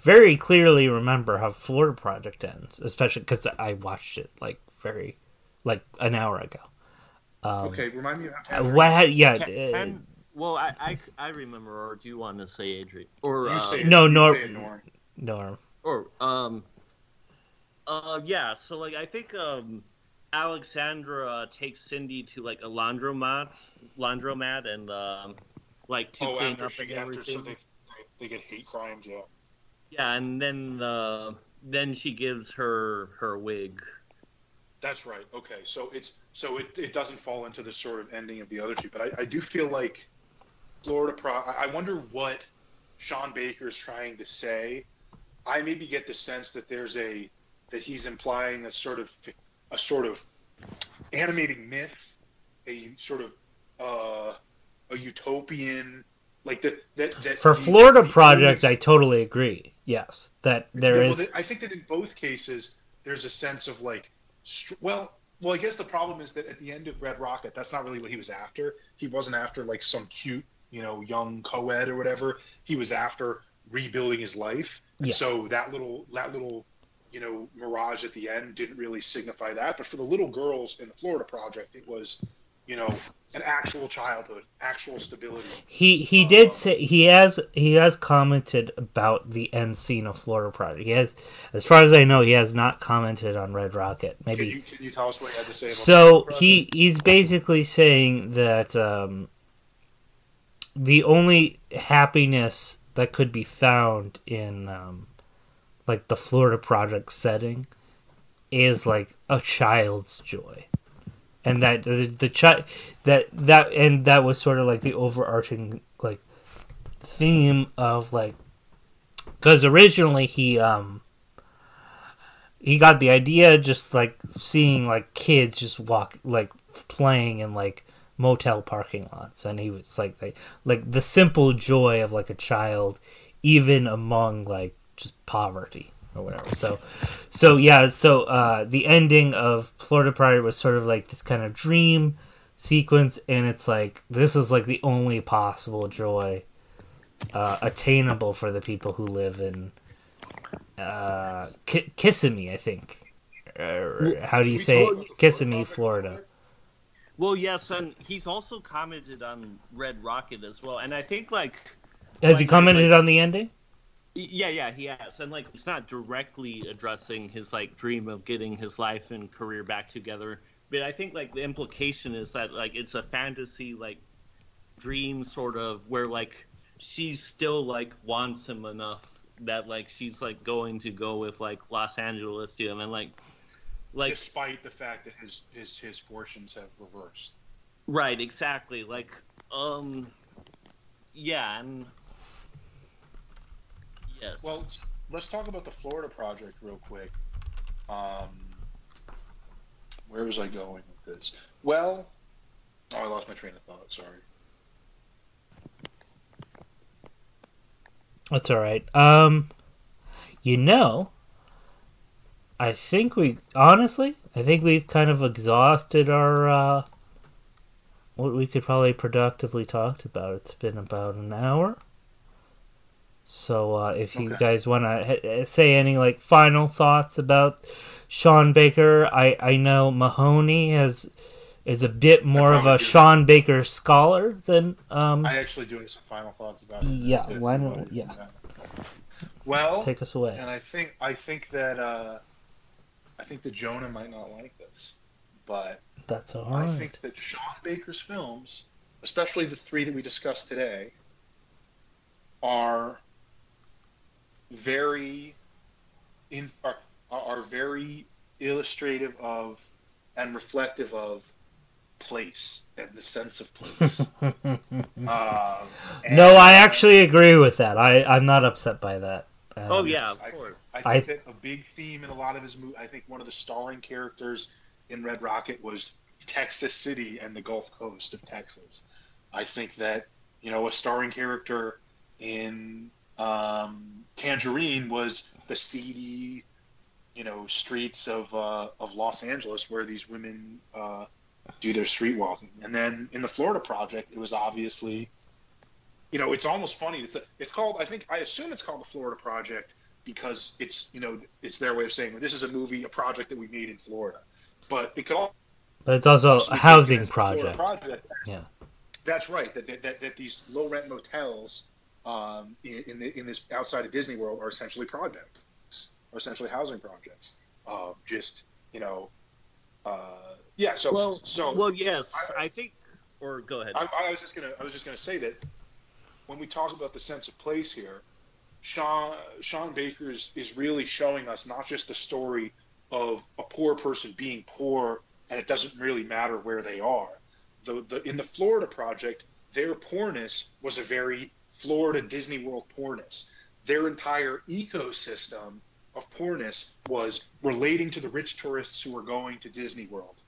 very clearly remember how Florida Project ends, especially because I watched it like very, like an hour ago. Um, okay, remind me of how uh, Tangerine. What? Yeah. Can- uh, can- well, I, I, I remember, or do you want to say Adrian? Or, You uh, say it, No, you no. Norm. Norm. or, um, uh, yeah, so, like, I think, um, Alexandra takes Sin-Dee to, like, a laundromat, laundromat, and, um, like, to Oh, clean after up she and after so everything. they, they they get hate crimes. Yeah. Yeah, and then, uh, then she gives her, her wig. That's right. Okay, so it's so it, it doesn't fall into the sort of ending of the other two, but I, I do feel like Florida Pro. I wonder what Sean Baker is trying to say. I maybe get the sense that there's a that he's implying a sort of a sort of animating myth, a sort of uh, a utopian like that that, that For the- Florida the Project, only- I totally agree. Yes, that there is. well, I think that in both cases, there's a sense of like, str- well, well, I guess the problem is that at the end of Red Rocket, that's not really what he was after. He wasn't after like some cute, you know, young co-ed or whatever. He was after rebuilding his life. And Yeah. so that little that little you know, Mirage at the end didn't really signify that. But for the little girls in the Florida Project, it was, you know, an actual childhood, actual stability. He he did say he has he has commented about the end scene of Florida Project. He has, as far as I know, he has not commented on Red Rocket. Maybe Can you, can you tell us what he had to say? About So he he's basically saying that um, the only happiness that could be found in um, like the Florida Project setting is like a child's joy, and that the, the child that that and that was sort of like the overarching like theme of like because originally he um he got the idea just like seeing like kids just walk like playing and like motel parking lots. And he was like like, like the simple joy of like a child even among like just poverty or whatever. So so yeah so uh the ending of florida pride was sort of like this kind of dream sequence and it's like this is like the only possible joy uh attainable for the people who live in uh K- kissimmee i think. Uh, how do you say kissimmee florida Well, yes, and he's also commented on Red Rocket as well, and I think like has he commented like- on the ending? Yeah, yeah, he has, and like it's not directly addressing his like dream of getting his life and career back together, but I think like the implication is that like it's a fantasy like dream sort of where like she still like wants him enough that like she's like going to go with like Los Angeles to him and like like despite the fact that his his his fortunes have reversed. right exactly like um yeah and yes Well, s- let's talk about the Florida project real quick. Um, where was I going with this? Well, oh, I lost my train of thought. Sorry. That's all right. Um, you know, I think we honestly, I think we've kind of exhausted our uh, what we could probably productively talked about. It's been about an hour. So uh, if you Okay. guys want to say any like final thoughts about Sean Baker, I I know Mahoney has is a bit more of a. Sean Baker scholar than um. I actually do have some final thoughts about it. Yeah, why don't- yeah. Well, Take us away. and I think I think that uh, I think that Jonah might not like this, but That's all I think that Sean Baker's films, especially the three that we discussed today, are very in are, are very illustrative of and reflective of place and the sense of place. (laughs) um, no, I actually agree with that. I I'm not upset by that. Um, oh yeah of I- course I think that a big theme in a lot of his movies, I think one of the starring characters in Red Rocket was Texas City and the Gulf Coast of Texas. I think that, you know, a starring character in um, Tangerine was the seedy, you know, streets of, uh, of Los Angeles where these women uh, do their street walking. And then in the Florida Project, it was obviously, you know, it's almost funny. It's, a, it's called, I think, I assume it's called the Florida Project because it's you know it's their way of saying well, this is a movie, a project that we made in Florida. But it could also but it's also a housing as the Florida project. project. Yeah. that's right. That, that, that, that these low rent motels um, in in, the, in this outside of Disney World are essentially projects, are essentially housing projects. Uh, just you know, uh, yeah. So well so well yes I- I think or go ahead I, I was just gonna I was just gonna say that when we talk about the sense of place here, Sean Sean Baker is, really showing us not just the story of a poor person being poor and it doesn't really matter where they are. The, the in the Florida project, their poorness was a very Florida Disney World poorness. Their entire ecosystem of poorness was relating to the rich tourists who were going to Disney World,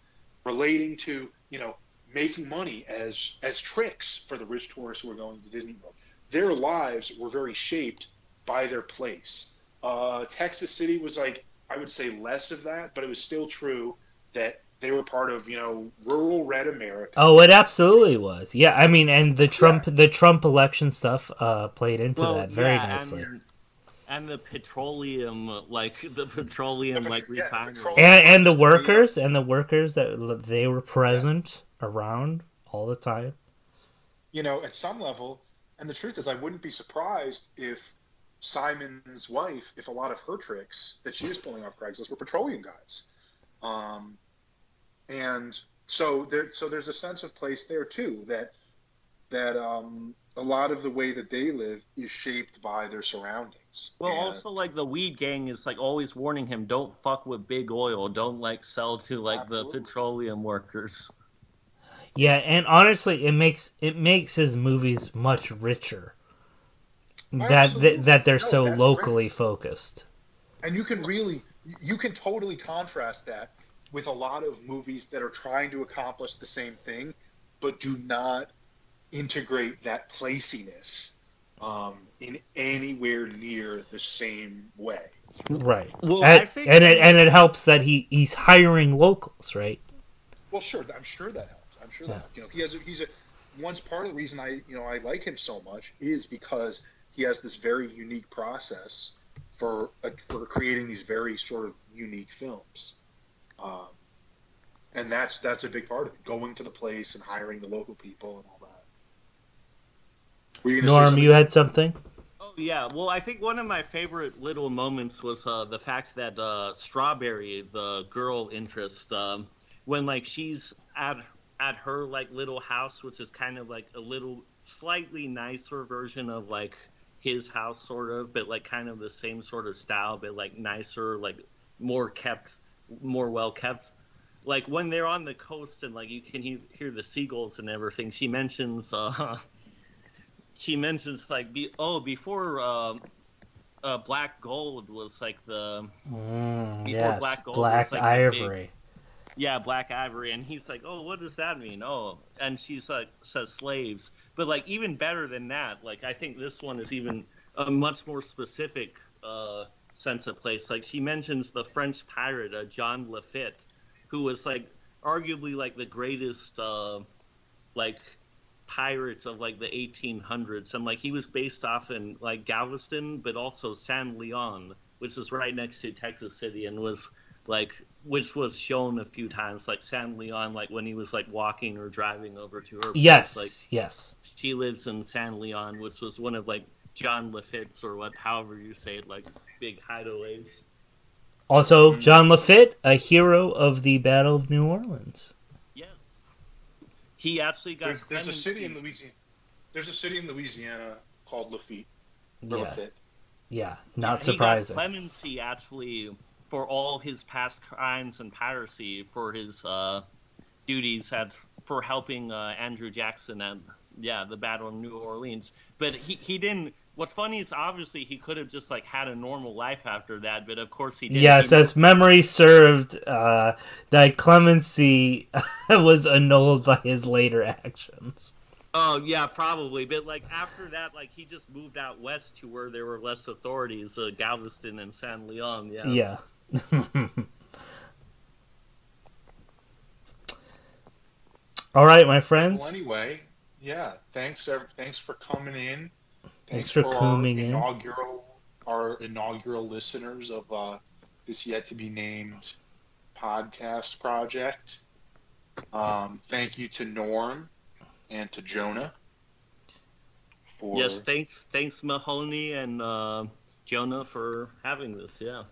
relating to you know making money as as tricks for the rich tourists who were going to Disney World. Their lives were very shaped by their place. Uh, Texas City was like I would say less of that, but it was still true that they were part of you know rural red America. Oh, it absolutely was. Yeah, I mean, and the Trump the Trump election stuff uh, played into that very yeah, nicely. and and the petroleum, like the petroleum, The like yeah, the refinery. and and the workers and the workers that they were present around all the time. you know, at some level. And the truth is, I wouldn't be surprised if Simon's wife, if a lot of her tricks that she was pulling off Craigslist were petroleum guys. Um, and so there, so there's a sense of place there too that that um, a lot of the way that they live is shaped by their surroundings. Well, And- also like the weed gang is like always warning him, don't fuck with big oil, don't like sell to like Absolutely. the petroleum workers. Yeah, and honestly, it makes it makes his movies much richer. That Absolutely. that, that they're No, so that's locally focused. and you can really you can totally contrast that with a lot of movies that are trying to accomplish the same thing but do not integrate that placiness um, in anywhere near the same way Right. Well, and, I think and it and it helps that he he's hiring locals, right? well sure i'm sure that helps i'm sure Yeah. that you know he has a, he's a once part of the reason i you know i like him so much is because he has this very unique process for uh, for creating these very sort of unique films. Um, and that's that's a big part of it. Going to the place and hiring the local people and all that. Were you Norm, you had something? Oh yeah, well I think one of my favorite little moments was uh, the fact that uh, Strawberry, the girl interest, um, when like she's at at her like little house, which is kind of like a little slightly nicer version of like his house sort of, but like kind of the same sort of style, but like nicer, like more kept, more well kept. Like when they're on the coast and like you can he- hear the seagulls and everything. She mentions uh, (laughs) she mentions like be oh before um uh, black gold was like the Mm, Before yes, Black Gold Black was, like, the big- Ivory. Yeah black ivory. And he's like oh what does that mean? Oh and she's like says slaves. But like even better than that like i think this one is even a much more specific uh sense of place. Like she mentions the french pirate uh, john lafitte who was like arguably like the greatest uh like pirates of like the 1800s and like he was based off in like galveston but also san leon which is right next to texas city and was like which was shown a few times like san leon like when he was like walking or driving over to her place, Yes, like yes. she lives in san leon which was one of like john lafitte's or what however you say it like big hideaways Also, Mm. John Lafitte, a hero of the Battle of New Orleans. yeah he actually got there's, there's a city in louisiana there's a city in louisiana called lafitte Yeah, Lafitte. yeah. Not He surprising. got clemency actually for all his past crimes and piracy for his uh, duties at for helping uh, Andrew Jackson and yeah the Battle of New Orleans. But he he didn't. What's funny is obviously he could have just like had a normal life after that, but of course he didn't. Yes, He- as memory served, uh, that clemency (laughs) was annulled by his later actions. Oh yeah, probably. But like after that, like he just moved out west to where there were less authorities, uh, Galveston and San Leon. Yeah. Yeah. (laughs) All right, my friends. Well, anyway, yeah. Thanks, thanks for coming in. Thanks for our coming in. inaugural, Our inaugural listeners of uh, this yet to be named podcast project. Um, thank you to Norm and to Jonah for Yes, thanks, thanks Mahoney and uh, Jonah for having this. Yeah.